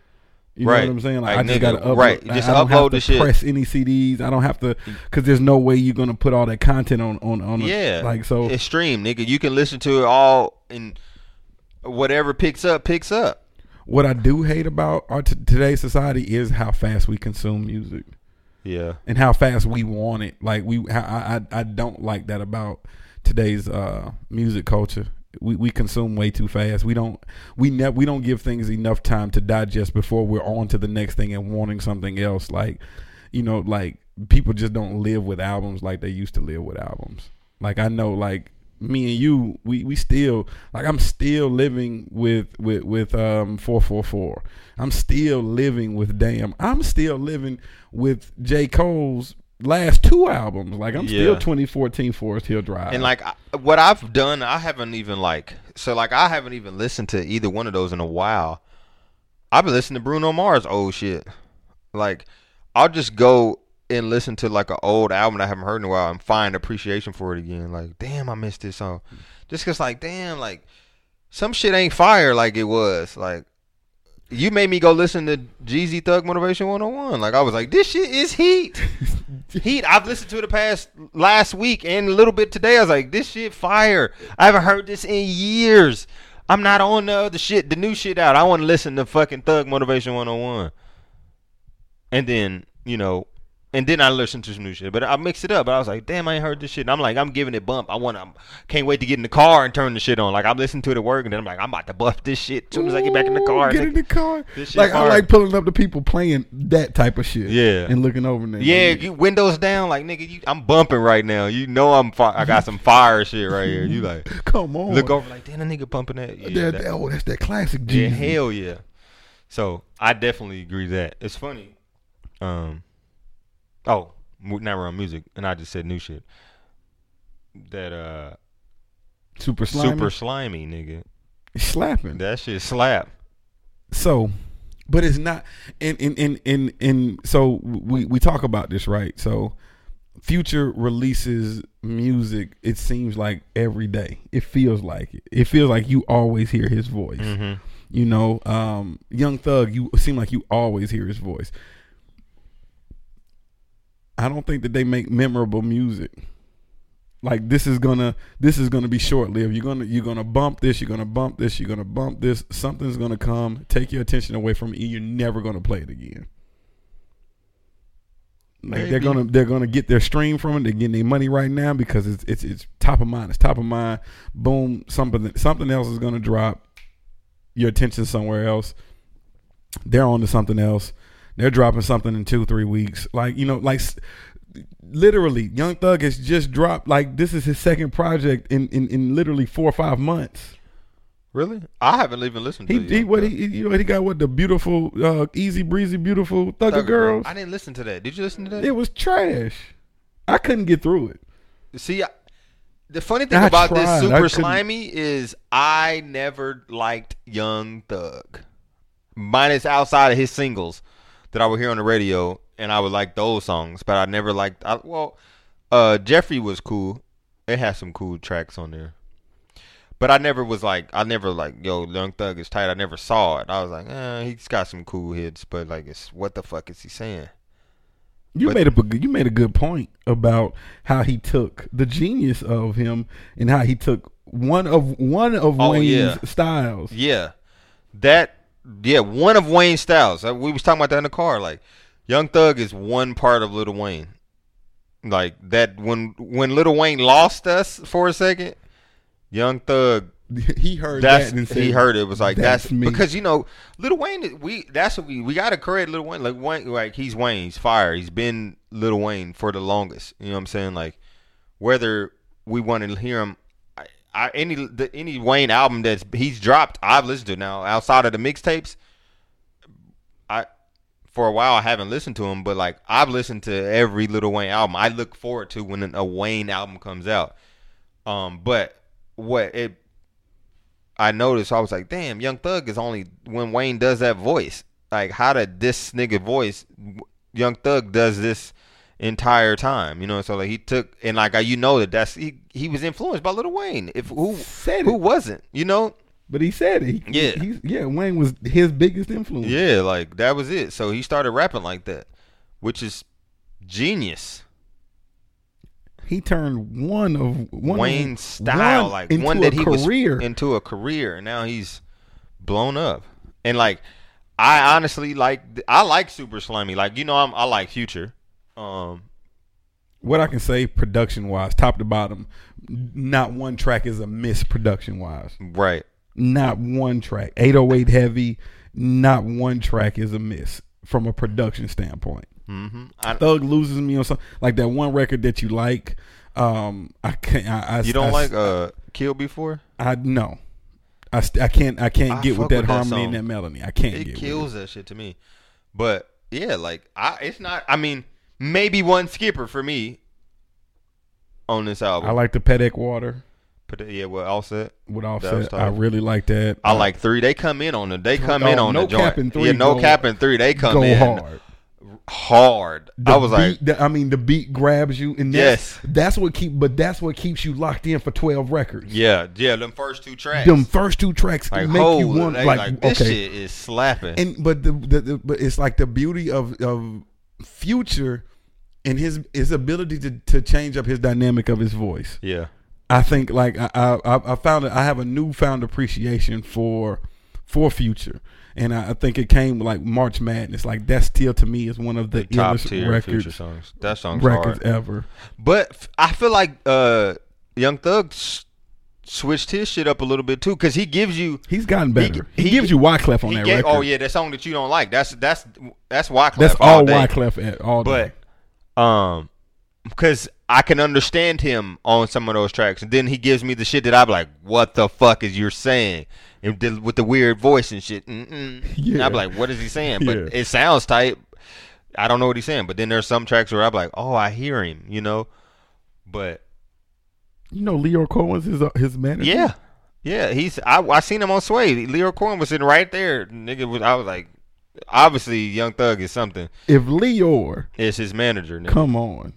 You know Right. what I'm saying? Like, I just gotta upload. right. Just I, don't have upload to the shit. Press any CDs. I don't have to because there's no way you're gonna put all that content on on on. a- yeah. like so. it's stream, nigga. You can listen to it all and whatever picks up, picks up. What I do hate about our t- today's society is how fast we consume music. Yeah, and how fast we want it. Like we, I, I, I don't like that about today's uh, music culture. We we consume way too fast. We don't we never we don't give things enough time to digest before we're on to the next thing and wanting something else. Like you know, like people just don't live with albums like they used to live with albums. Like I know, like me and you, we we still like I'm still living with with with um four four four. I'm still living with Damn. I'm still living with J Cole's last two albums. Like I'm still Yeah. 2014 Forest Hill Drive. and like I, what I've done, I haven't even like so like I haven't even listened to either one of those in a while. I've been listening to Bruno Mars old shit. Like I'll just go and listen to like an old album I haven't heard in a while and find appreciation for it again. Like, damn, I missed this song. Just cause like, damn, like some shit ain't fire like it was. Like you made me go listen to Jeezy Thug Motivation 101. Like I was like, this shit is heat. [laughs] heat. I've listened to it the past last week and a little bit today. I was like, this shit fire. I haven't heard this in years. I'm not on the other shit, the new shit out. I want to listen to fucking Thug Motivation 101. And then, you know, and then I listened to some new shit. But I mixed it up. But I was like, damn, I ain't heard this shit. And I'm like, I'm giving it bump. I want to, can't wait to get in the car and turn the shit on. Like, I'm listening to it at work. And then I'm like, I'm about to buff this shit as soon as I get back in the car. Ooh, get in the car. Like I like pulling up the people playing that type of shit. Yeah. and looking over there. Yeah, you windows down, like nigga, you, I'm bumping right now. You know I'm, fi- I got some fire shit right here. You like [laughs] come on. look over like, damn, that nigga bumping that. Yeah, That- that- that- oh, that's that classic yeah, hell yeah. So I definitely agree that it's funny. Um, oh, now we're on music, and I just said new shit. That uh, Super slimy. super slimy nigga. slapping. That shit slap. So, but it's not. And and and and, and so we we talk about this right. So, Future releases music. It seems like every day. It feels like it. It feels like you always hear his voice. Mm-hmm. You know, um, Young Thug. You seem like you always hear his voice. I don't think that they make memorable music. Like this is gonna this is gonna be short lived. You're gonna you're gonna bump this. You're gonna bump this. You're gonna bump this. Something's gonna come, take your attention away from it. and You're never gonna play it again. Like they're gonna they're gonna get their stream from it. They're getting their money right now because it's it's it's top of mind. It's top of mind. Boom, something something else is gonna drop. Your attention somewhere else. They're on to something else. They're dropping something in two three weeks. Like you know, like literally, Young Thug has just dropped. Like this is his second project in in, in literally four or five months. Really? I haven't even listened to He, Young what Thug. he you know he got what the beautiful uh, easy breezy beautiful thugger Thugger girls. I didn't listen to that. Did you listen to that? It was trash. I couldn't get through it. See, I, the funny thing I about tried. this Super Slimy is I never liked Young Thug. Minus outside of his singles that I would hear on the radio, and I would like those songs, but I never liked. I, well, uh, Jeffrey was cool. It has some cool tracks on there. But I never was like, I never like, yo, Young Thug is tight. I never saw it. I was like, eh, he's got some cool hits, but like, it's what the fuck is he saying? You But- made a you made a good point about how he took the genius of him and how he took one of one of Oh, Wayne's yeah. styles. Yeah, that yeah, one of Wayne's styles. Uh, We was talking about that in the car. Like, Young Thug is one part of Lil Wayne. Like that when when Lil Wayne lost us for a second, Young Thug. [laughs] He heard That's that and said, he heard it was like that's, me. because you know Lil Wayne. We that's what we we got to credit Lil Wayne. Like Wayne, like he's Wayne. He's fire. He's been Lil Wayne for the longest. You know what I'm saying? Like whether we want to hear him, I, any the, any Wayne album that's he's dropped, I've listened to now outside of the mixtapes. I for a while I haven't listened to him, but like I've listened to every Lil Wayne album. I look forward to when a Wayne album comes out. Um, but what it I noticed, I was like, damn, Young Thug is only when Wayne does that voice. Like, how did this nigga voice? Young Thug does this entire time, you know. So like he took and like you know that that's he he was influenced by Lil Wayne. If who Said who it. wasn't, you know? But he said it. He, Yeah. He's, yeah. Wayne was his biggest influence. Yeah, like that was it. So he started rapping like that, which is genius. He turned one of one Wayne's style, one like into one a that he career. was into a career, and now he's blown up. And like, I honestly like, I like Super Slimy. Like, you know, I'm I like Future. Um, what I can say, production wise, top to bottom, not one track is a miss. Production wise, right. not one track. 808 heavy, not one track is a miss from a production standpoint. Mm-hmm. I, Thug loses me on something like that one record that you like. Um, I can't. I, I you don't I, like uh Kill Before? I no. I, I can't I can't get with that with harmony song. and that melody. I can't It kills that shit to me. But yeah, like I, it's not. I mean, maybe one skipper for me on this album. I like the Patek Water But yeah, well, Offset. with Offset. I really like that. I like three. They come in on the. They come Oh, in on no the joint. cap in three yeah, no go- cap in three. They come in hard. hard. The I was like, the- I mean, the beat grabs you, and that's, Yes. that's what keep. But that's what keeps you locked in for twelve records. yeah, yeah. Them first two tracks. Them first two tracks like, make hold, you want like, like, this okay. shit is slapping. And but the, the, the but it's like the beauty of of Future and his his ability to to change up his dynamic of his voice. yeah, I think like I I, I found it. I have a newfound appreciation for for Future, and I, I think it came like March Madness. Like that still to me is one of the, top tier records future songs. That song's records hard. ever. But f- I feel like uh, Young Thug switched his shit up a little bit too, because he gives you. He's gotten better. He, he- gives you Wyclef on that gave, record. oh yeah, that song that you don't like. That's that's that's Wyclef. that's all all. Wyclef at all day. Um, because I can understand him on some of those tracks, and then he gives me the shit that I'm like, "What the fuck is you're saying?" And the- with the weird voice and shit. Mm-mm. Yeah. And I'm like, "What is he saying?" But Yeah. it sounds tight. I don't know what he's saying. But then there's some tracks where I'm like, "Oh, I hear him," you know. But You know, Lyor Cohen's his uh, his manager. yeah, yeah, he's I I seen him on Sway. Lyor Cohen was sitting right there. Nigga was I was like, obviously Young Thug is something. If Lyor is his manager. Nigga. Come on.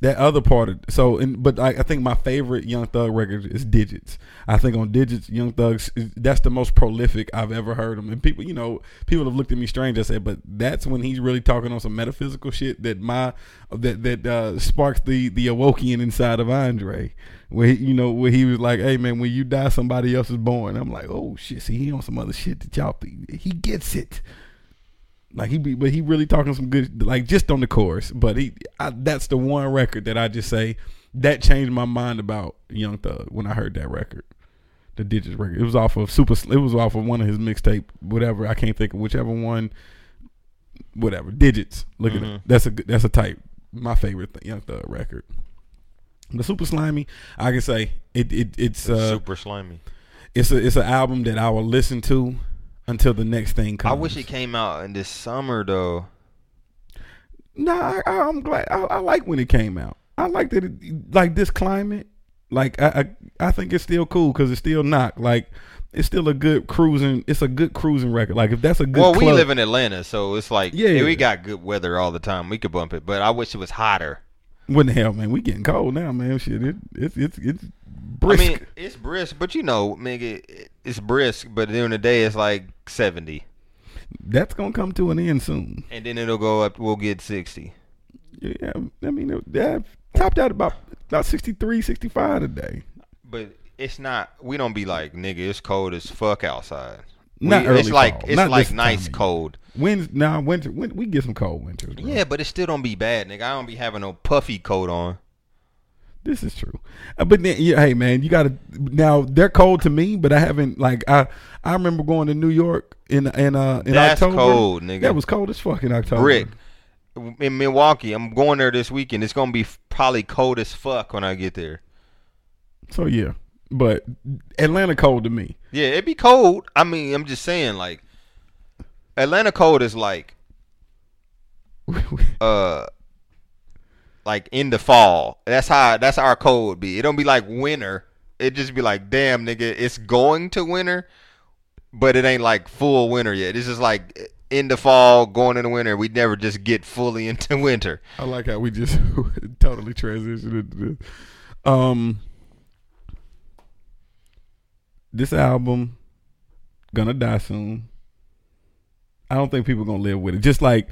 That other part of so, and but I, I think my favorite Young Thug record is Digits. I think on Digits, Young Thugs that's the most prolific I've ever heard him. And people, you know, people have looked at me strange. I said, but that's when he's really talking on some metaphysical shit that my that that uh, sparks the the awoken inside of Andre. Where he, you know where he was like, "Hey man, when you die, somebody else is born." I'm like, "Oh shit!" See, he on some other shit that y'all he gets it. Like he be, but he really talking some good, like just on the chorus. But he, I, that's the one record that I just say that changed my mind about Young Thug when I heard that record, the Digits record. It was off of Super. It was off of one of his mixtape, whatever. I can't think of whichever one. Whatever Digits. Look at it. That's a good- that's a type. My favorite th- Young Thug record. The Super Slimy, I can say it. it it's uh, super slimy. it's a it's an album that I will listen to until the next thing comes. I wish it came out in this summer though. Nah, I, I'm glad. I, I like when it came out. I like that. It, like this climate. Like I, I, I think it's still cool because it's still not Like it's still a good cruising. It's a good cruising record. Like if that's a good. Well, we live in Atlanta, so it's like Yeah. yeah, we got good weather all the time. We could bump it, but I wish it was hotter. What the hell, man? We getting cold now, man. Shit, it, it's it's it's brisk. I mean, it's brisk, but you know, nigga, it- it's brisk. But during the day, it's like seventy, that's gonna come to an end soon. and then it'll go up. We'll get sixty. Yeah, I mean, it, that topped out about about 63, 65 today. But it's not. We don't be like, nigga, it's cold as fuck outside. Not we, early it's like fall. it's Not like nice time of year. cold. Winds now winter. Win, we get some cold winters. Bro. Yeah, but it still don't be bad, nigga. I don't be having no puffy coat on. This is true, uh, but then, yeah, hey man, you gotta now. They're cold to me, but I haven't like I. I remember going to New York in in uh in That's October. cold, nigga. That was cold as fuck in October. Brick in Milwaukee. I'm going there this weekend. It's gonna be probably cold as fuck when I get there. So yeah, but Atlanta cold to me. Yeah, it'd be cold. I mean, I'm just saying, like, Atlanta cold is like, [laughs] uh, like in the fall. That's how that's how our cold would be. It don't be like winter. It just be like, damn, nigga, it's going to winter, but it ain't like full winter yet. It's just like in the fall, going into winter. We never just get fully [laughs] into winter. I like how we just [laughs] totally transitioned into this. Um, this album gonna die soon. I don't think people gonna live with it. Just like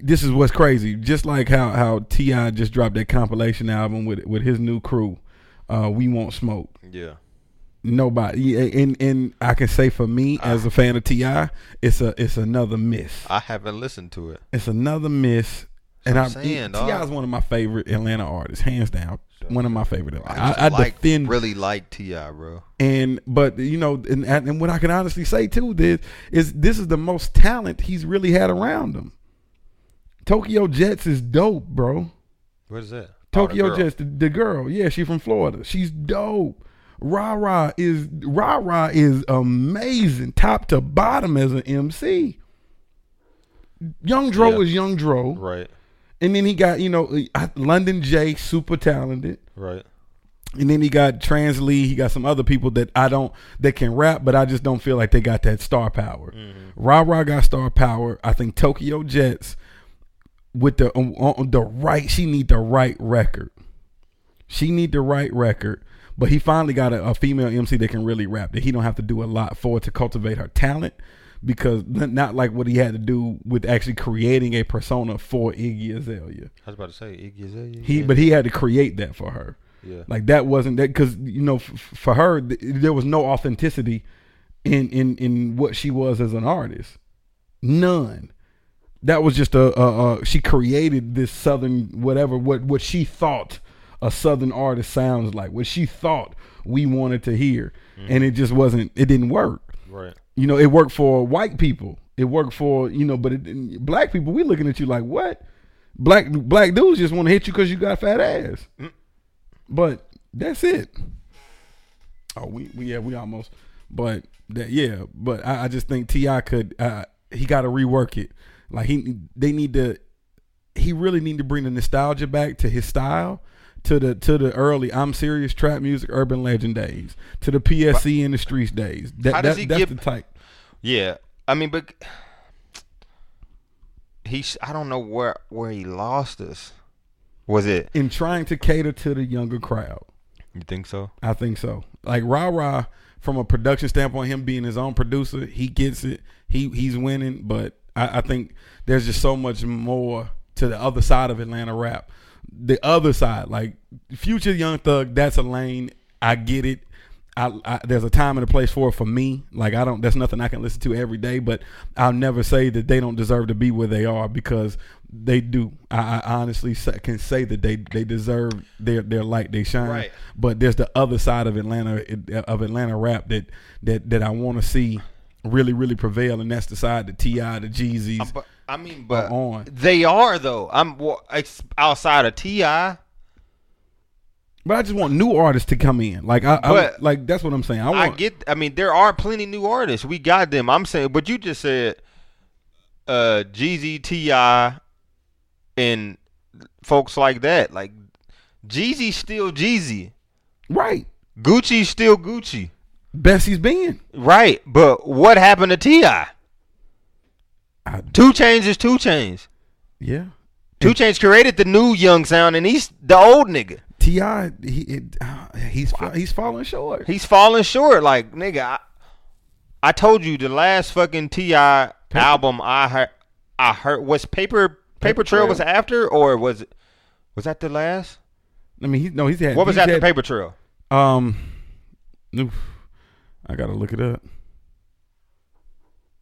this is what's crazy. Just like how how T.I. just dropped that compilation album with with his new crew. Uh, We Want Smoke. Yeah. Nobody, and and I can say for me as a fan of T.I., it's a it's another miss. I haven't listened to it. It's another miss. And I'm I, saying, T.I. is one of my favorite Atlanta artists, hands down. One of my favorite. Atlanta. I, used I, I like, defend really like T.I., bro. and but you know, and, and what I can honestly say too is is this is the most talent he's really had around him. Tokyo Jetz is dope, bro. What is that? Tokyo Oh, the. Jetz, the, the girl, yeah, she from Florida. She's dope. Ra Ra is Ra Ra is amazing, top to bottom as an MC. Young Dro Yeah. is Young Dro, Right. And then he got you know uh, London Jae, super talented. Right. And then he got Translee. He got some other people that I don't that can rap, but I just don't feel like they got that star power. Ra Ra got star power. I think Tokyo Jetz with the on, on the right. She need the right record. She need the right record. But he finally got a, a female MC that can really rap. That he don't have to do a lot for to cultivate her talent. Because not like what he had to do with actually creating a persona for Iggy Azalea. I was about to say Iggy Azalea. He, yeah. but he had to create that for her. yeah. Like that wasn't that because you know f- for her th- there was no authenticity in in in what she was as an artist, none. That was just a, a, a she created this southern whatever what what she thought a southern artist sounds like, what she thought we wanted to hear, mm. and it just wasn't. It didn't work. right. You know, it worked for white people. It worked for you know, but it, black people, we looking at you like what? Black black dudes just want to hit you because you got fat ass. But that's it. Oh, we, we yeah we almost, but that yeah, but I, I just think T.I. could uh, he got to rework it. Like he they need to he really need to bring the nostalgia back to his style. To the to the early I'm serious trap music urban legend days to the PSC in the streets days that, How does that- he that's get- the type Yeah. I mean, but he's. I don't know where where he lost us. Was it? in trying to cater to the younger crowd. You think so? I think so. Like Ra Ra, from a production standpoint, him being his own producer, he gets it. He he's winning, but I, I think there's just so much more to the other side of Atlanta rap. The other side, like Future Young Thug, that's a lane. I get it. I, I, there's a time and a place for it for me. Like I don't, that's nothing I can listen to every day. But I'll never say that they don't deserve to be where they are because they do. I, I honestly can say that they they deserve their their light, they shine. Right. But there's the other side of Atlanta of Atlanta rap that that that I want to see really really prevail, and that's the side the T.I., the Jeezys. I mean, but on. they are though. I'm well, outside of Ti. But I just want new artists to come in. Like I, I like that's what I'm saying. I want. I get. I mean, there are plenty new artists. We got them. I'm saying, but you just said, uh, Jeezy, T.I., and folks like that. Like Jeezy's still Jeezy. right. Gucci's still Gucci. Best he's been. Right, but what happened to T.I.? I, Two Chainz is Two Chainz. yeah. Two Chainz created the new young sound, and he's the old nigga. T.I., he uh, he's he's falling short. He's falling short. Like nigga, I, I told you the last fucking T.I. album I heard. I heard was Paper Paper, Paper Trail, Trail. was after, or was it? Was that the last? I mean, he no, he's had. What was he's after had, Paper Trail? Um, oof, I gotta look it up.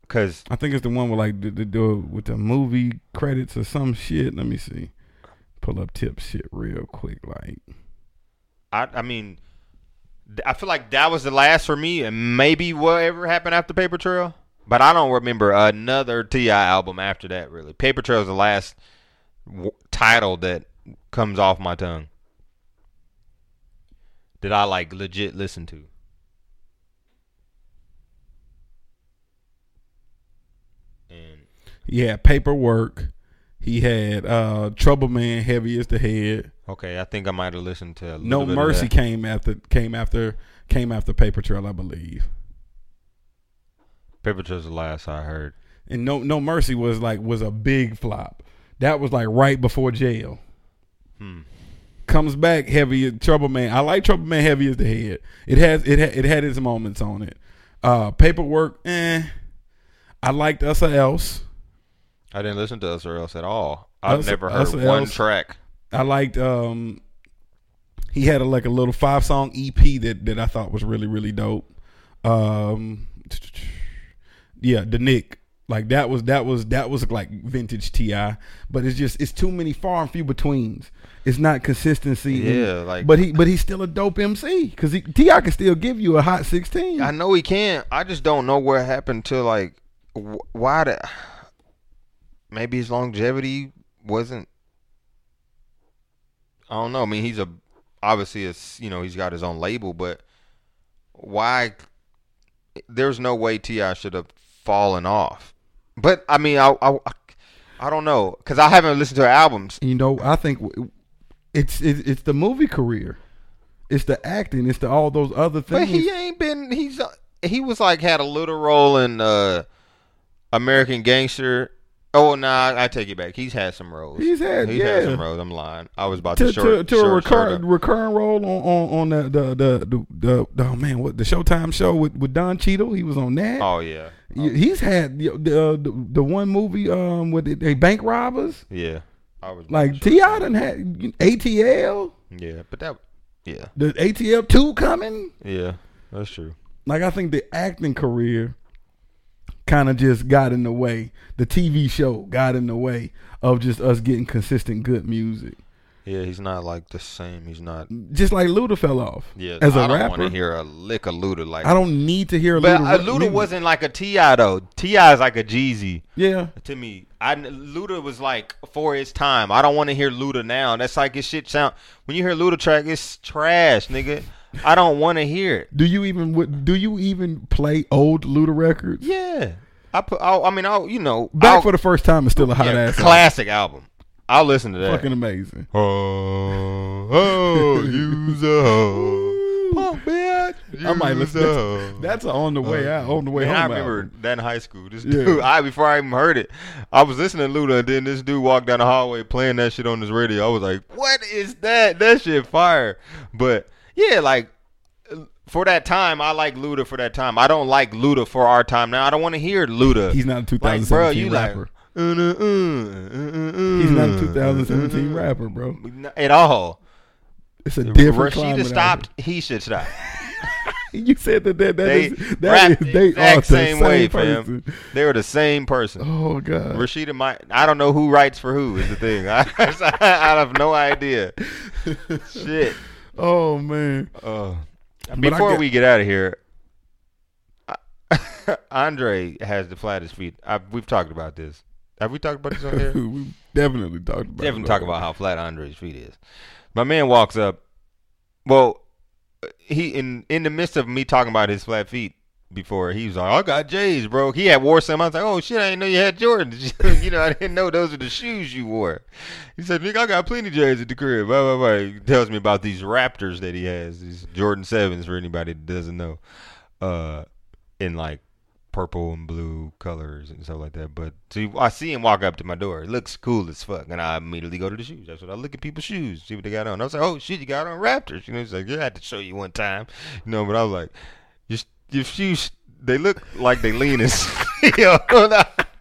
Because I think it's the one with like the, the, the with the movie credits or some shit. Let me see. Pull up tip shit real quick. Like I, I mean, I feel like that was the last for me, and maybe whatever happened after Paper Trail. But I don't remember another T.I. album after that. Really, Paper Trail is the last w- title that comes off my tongue. that I like legit listen to. And He had paperwork. He had uh, Trouble Man, heavy as the head. okay, I think I might have listened to a little No bit of Mercy came after came after came after Paper Trail, I believe. Paper Trail's the last I heard. And No No Mercy was like was a big flop. That was like right before jail. Hmm. Comes back heavy Trouble Man. I like Trouble Man heavy as the head. It has it ha- it had its moments on it. Uh, paperwork, eh. I liked Us or Else. I didn't listen to Us or Else at all. I've Us- never heard or one Else. track. I liked um he had a, like a little five song EP that that I thought was really really dope. Um yeah, the Nick. Like that was that was that was like vintage T.I, but it's just it's too many far and few betweens. It's not consistency. Yeah, like- but he but he's still a dope MC because T.I can still give you a hot sixteen. I know he can. I just don't know what happened to like wh- why the maybe his longevity wasn't. I don't know. I mean, he's a obviously a you know he's got his own label, but why? There's no way T.I should have fallen off. But I mean, I I, I don't know because I haven't listened to her albums. you know, I think it's it, it's the movie career, it's the acting, it's the all those other things. But he ain't been. He's uh, he was like had a little role in uh, American Gangster. Oh nah, I take it back. He's had some roles. He's had- he's had yeah. some roles. I'm lying. I was about to, to, short, to, to a short, short recurring recurring role on on, on the, the, the the the oh man what the Showtime show with, with Don Cheadle he was on that. Oh yeah, Yeah, He's had the the, uh, the the one movie um with the, the bank robbers yeah. I was like T.I done had ATL Yeah, but that. Yeah, the ATL two coming. yeah. That's true. Like I think the acting career kind of just got in the way. The TV show got in the way of just us getting consistent good music. Yeah, he's not like the same. He's not. Just like Luda fell off. Yeah, as a I don't want to hear a lick of Luda like. I don't need to hear But Luda. uh, Luda wasn't like a T.I though. T.I is like a Jeezy. Yeah, to me. I Luda was like for his time. I don't want to hear Luda now. That's like his shit sound. When you hear Luda track, it's trash, nigga. I don't want to hear it. Do you even do you even play old Luda records? Yeah, I put. I'll, I mean, I'll you know, Back I'll- for the first time is still a hot yeah, ass classic album. I'll listen to that. Fucking amazing. Oh, oh, use a hoe. Punk bitch. I might listen. That's, that's a on the way out, on the way Man, home. I remember album. that in high school. This Yeah. dude, I before I even heard it, I was listening to Luda, and then this dude walked down the hallway playing that shit on his radio. I was like, "What is that? That shit fire!" But yeah, like for that time, I like Luda for that time. I don't like Luda for our time now. I don't want to hear Luda. He's not a like, 2017 bro, you rapper. like. uh, uh, uh, uh, He's not a uh, 2017 uh, rapper, bro. At all. It's a different Rashida stopped. He should stop. [laughs] You said that that, that They is that is they are the same same, way, person. fam. They were the same person. Oh god. Rashida might. I don't know who writes for who. Is the thing. [laughs] I, I have no idea. [laughs] Shit. Oh man. Uh, before get- we get out of here, I- [laughs] Andre has the flattest feet. I, we've talked about this. Have we talked about this on here? [laughs] we definitely talked about. Definitely it. talk about how flat Andre's feet is. My man walks up. Well, he in in the midst of me talking about his flat feet before, he was like, "I got J's, bro." He had wore some. I was like, "Oh shit, I didn't know you had Jordans." [laughs] you know, I didn't know those are the shoes you wore. He said, "Nigga, I got plenty J's at the crib." Blah blah blah. He tells me about these Raptors that he has, these Jordan sevens for anybody that doesn't know, uh, in like purple and blue colors and stuff like that. But see, I see him walk up to my door. It looks cool as fuck, and I immediately go to the shoes. That's what I look at people's shoes, see what they got on. I was like, "Oh shit, you got on Raptors?" You know, he's like, "Yeah, I had to show you one time." You know, but I was like, "Your your shoes, they look like they lean yo." [laughs]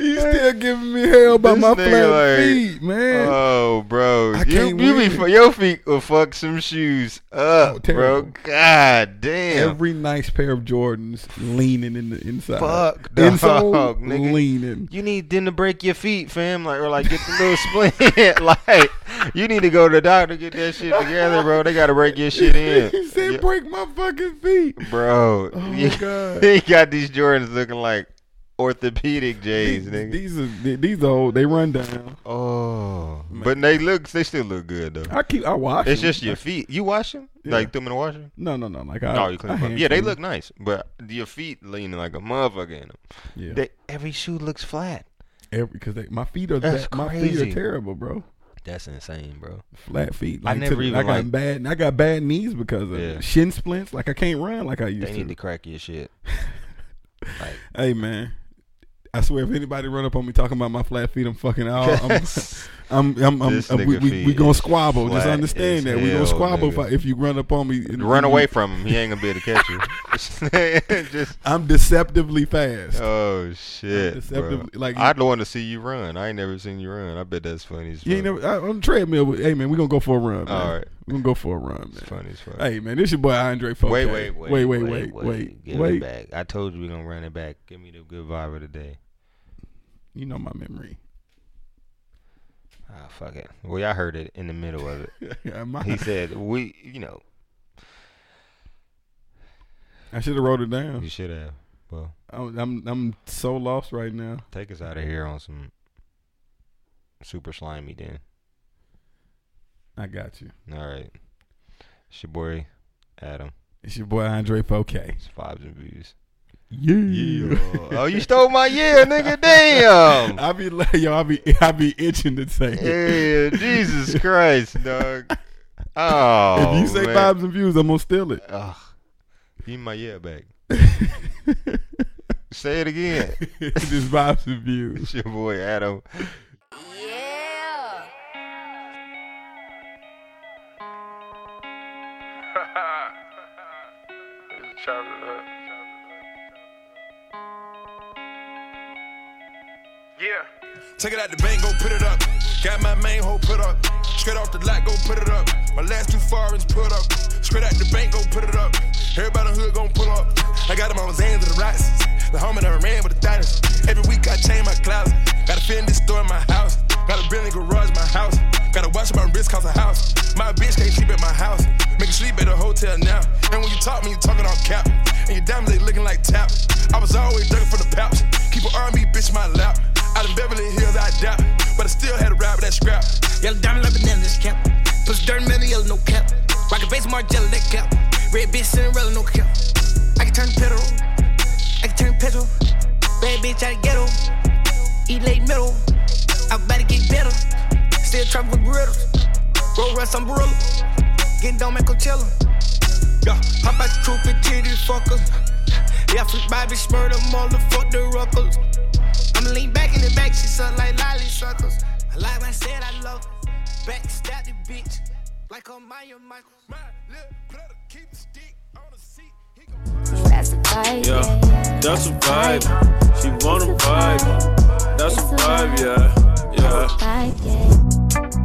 You still giving me hell about This my flat like, feet, man. Oh, bro, I you, can't you be your feet will fuck some shoes up, Oh, bro. God damn. Every nice pair of Jordans leaning in the inside. Fuck, dog, Insole nigga. leaning. You need them to break your feet, fam, like or like get the little splint. [laughs] like you need to go to the doctor get that shit together, bro. They gotta break your shit [laughs] in, he said, Yeah, "Break my fucking feet." bro. Oh you, god. [laughs] you got these Jordans looking like orthopedic J's, these, nigga. these are these old. They run down. oh, but they look, they still look good though. I keep. I wash. It's them. just your feet. You wash them? Yeah. Like threw them in the washer? No, no, no. Like I, No, you clean I them Yeah, they look nice, but your feet leaning like a motherfucker in them. Yeah, They, every shoe looks flat. every because my feet are That's that, my feet are terrible, bro. That's insane, bro. Flat feet. I Like never to the- even I got like- bad. I got bad knees because of Yeah. shin splints. Like I can't run like I used They to. They need to crack your shit. [laughs] Like, Hey man, I swear if anybody run up on me talking about my flat feet, I'm fucking out. I'm, [laughs] I'm, I'm, I'm, I'm- we, we, we gonna squabble. Just understand that we gonna squabble if, I, if you run up on me. run away from him. He ain't gonna be able to catch you. [laughs] Just I'm deceptively fast. oh shit, deceptively- bro. like- I'd want to see you run. I ain't never seen you run. I bet that's funny as you ain't never I, on the treadmill. but, Hey man, we gonna go for a run. Man. All right. We're gonna go for a run, It's man. funny as fuck. Hey man, this is your boy Andre. 4K. Wait, wait, wait, wait, wait, wait, wait, Give wait. it back. I told you we're gonna run it back. Give me the good vibe of the day. You know my memory. Ah, fuck it. Well, y'all heard it in the middle of it. [laughs] Yeah, my- He said, "We, you know, I should have wrote it down. you should have." Well, I'm, I'm I'm so lost right now. take us out of here on some super slimy. Then, I got you. all right. It's your boy Adam. It's your boy Andre 4K. It's vibes and views. Yeah. oh, you stole my yeah, nigga. Damn. [laughs] I be like, yo, I be I be itching to say. Yeah, Jesus Christ, dog. Oh, if you oh, say man. vibes and views, I'm gonna steal it. Ugh. Give me my yeah back. [laughs] Say it again. [laughs] Just vibes and views. It's your boy Adam. Take it out the bank, go put it up. Got my main hoe put up. Straight off the lot, go put it up. My last two foreigns put up. Straight out the bank, go put it up. Everybody in the hood gon' pull up. I got them on Zans and the Roxys. The homie never ran with the diners. Every week I change my closet. Got a Fendi store in my house. Got a Bentley garage in my house. Got a watch my wrist cause a house. My bitch can't sleep at my house. Make her sleep at a hotel now. And when you talk, me, you talking on cap. And your diamonds, they looking like tap. I was always looking for the pouch. Keep an R&B bitch in my lap. Out in Beverly Hills, I doubt. But I still had to ride with that scrap. Yellow diamond like banana, this cap. Push dirt the yellow, no cap. Rocket base Margiela, that cap. Red bitch Cinderella, no cap. I can turn pedal. I can turn petrol. Bad bitch out of ghetto. Eat late middle. I about to get better. Still trapping with griddles. Roll rust umbrella. Getting down at Coachella. Yeah, hop out the coupe and titty fuckers. Yeah, flip by bitch murder, motherfuck the ruckers. I'ma lean back in the back, she suck like lolly suckers. I like when I said I love her. Backstab the bitch. Like a Maya Michael. My little brother keep the stick on the seat. He gon' That's a vibe. Yeah, Yeah. that's a vibe. She wanna vibe. That's a vibe, yeah, yeah. Vibe, yeah.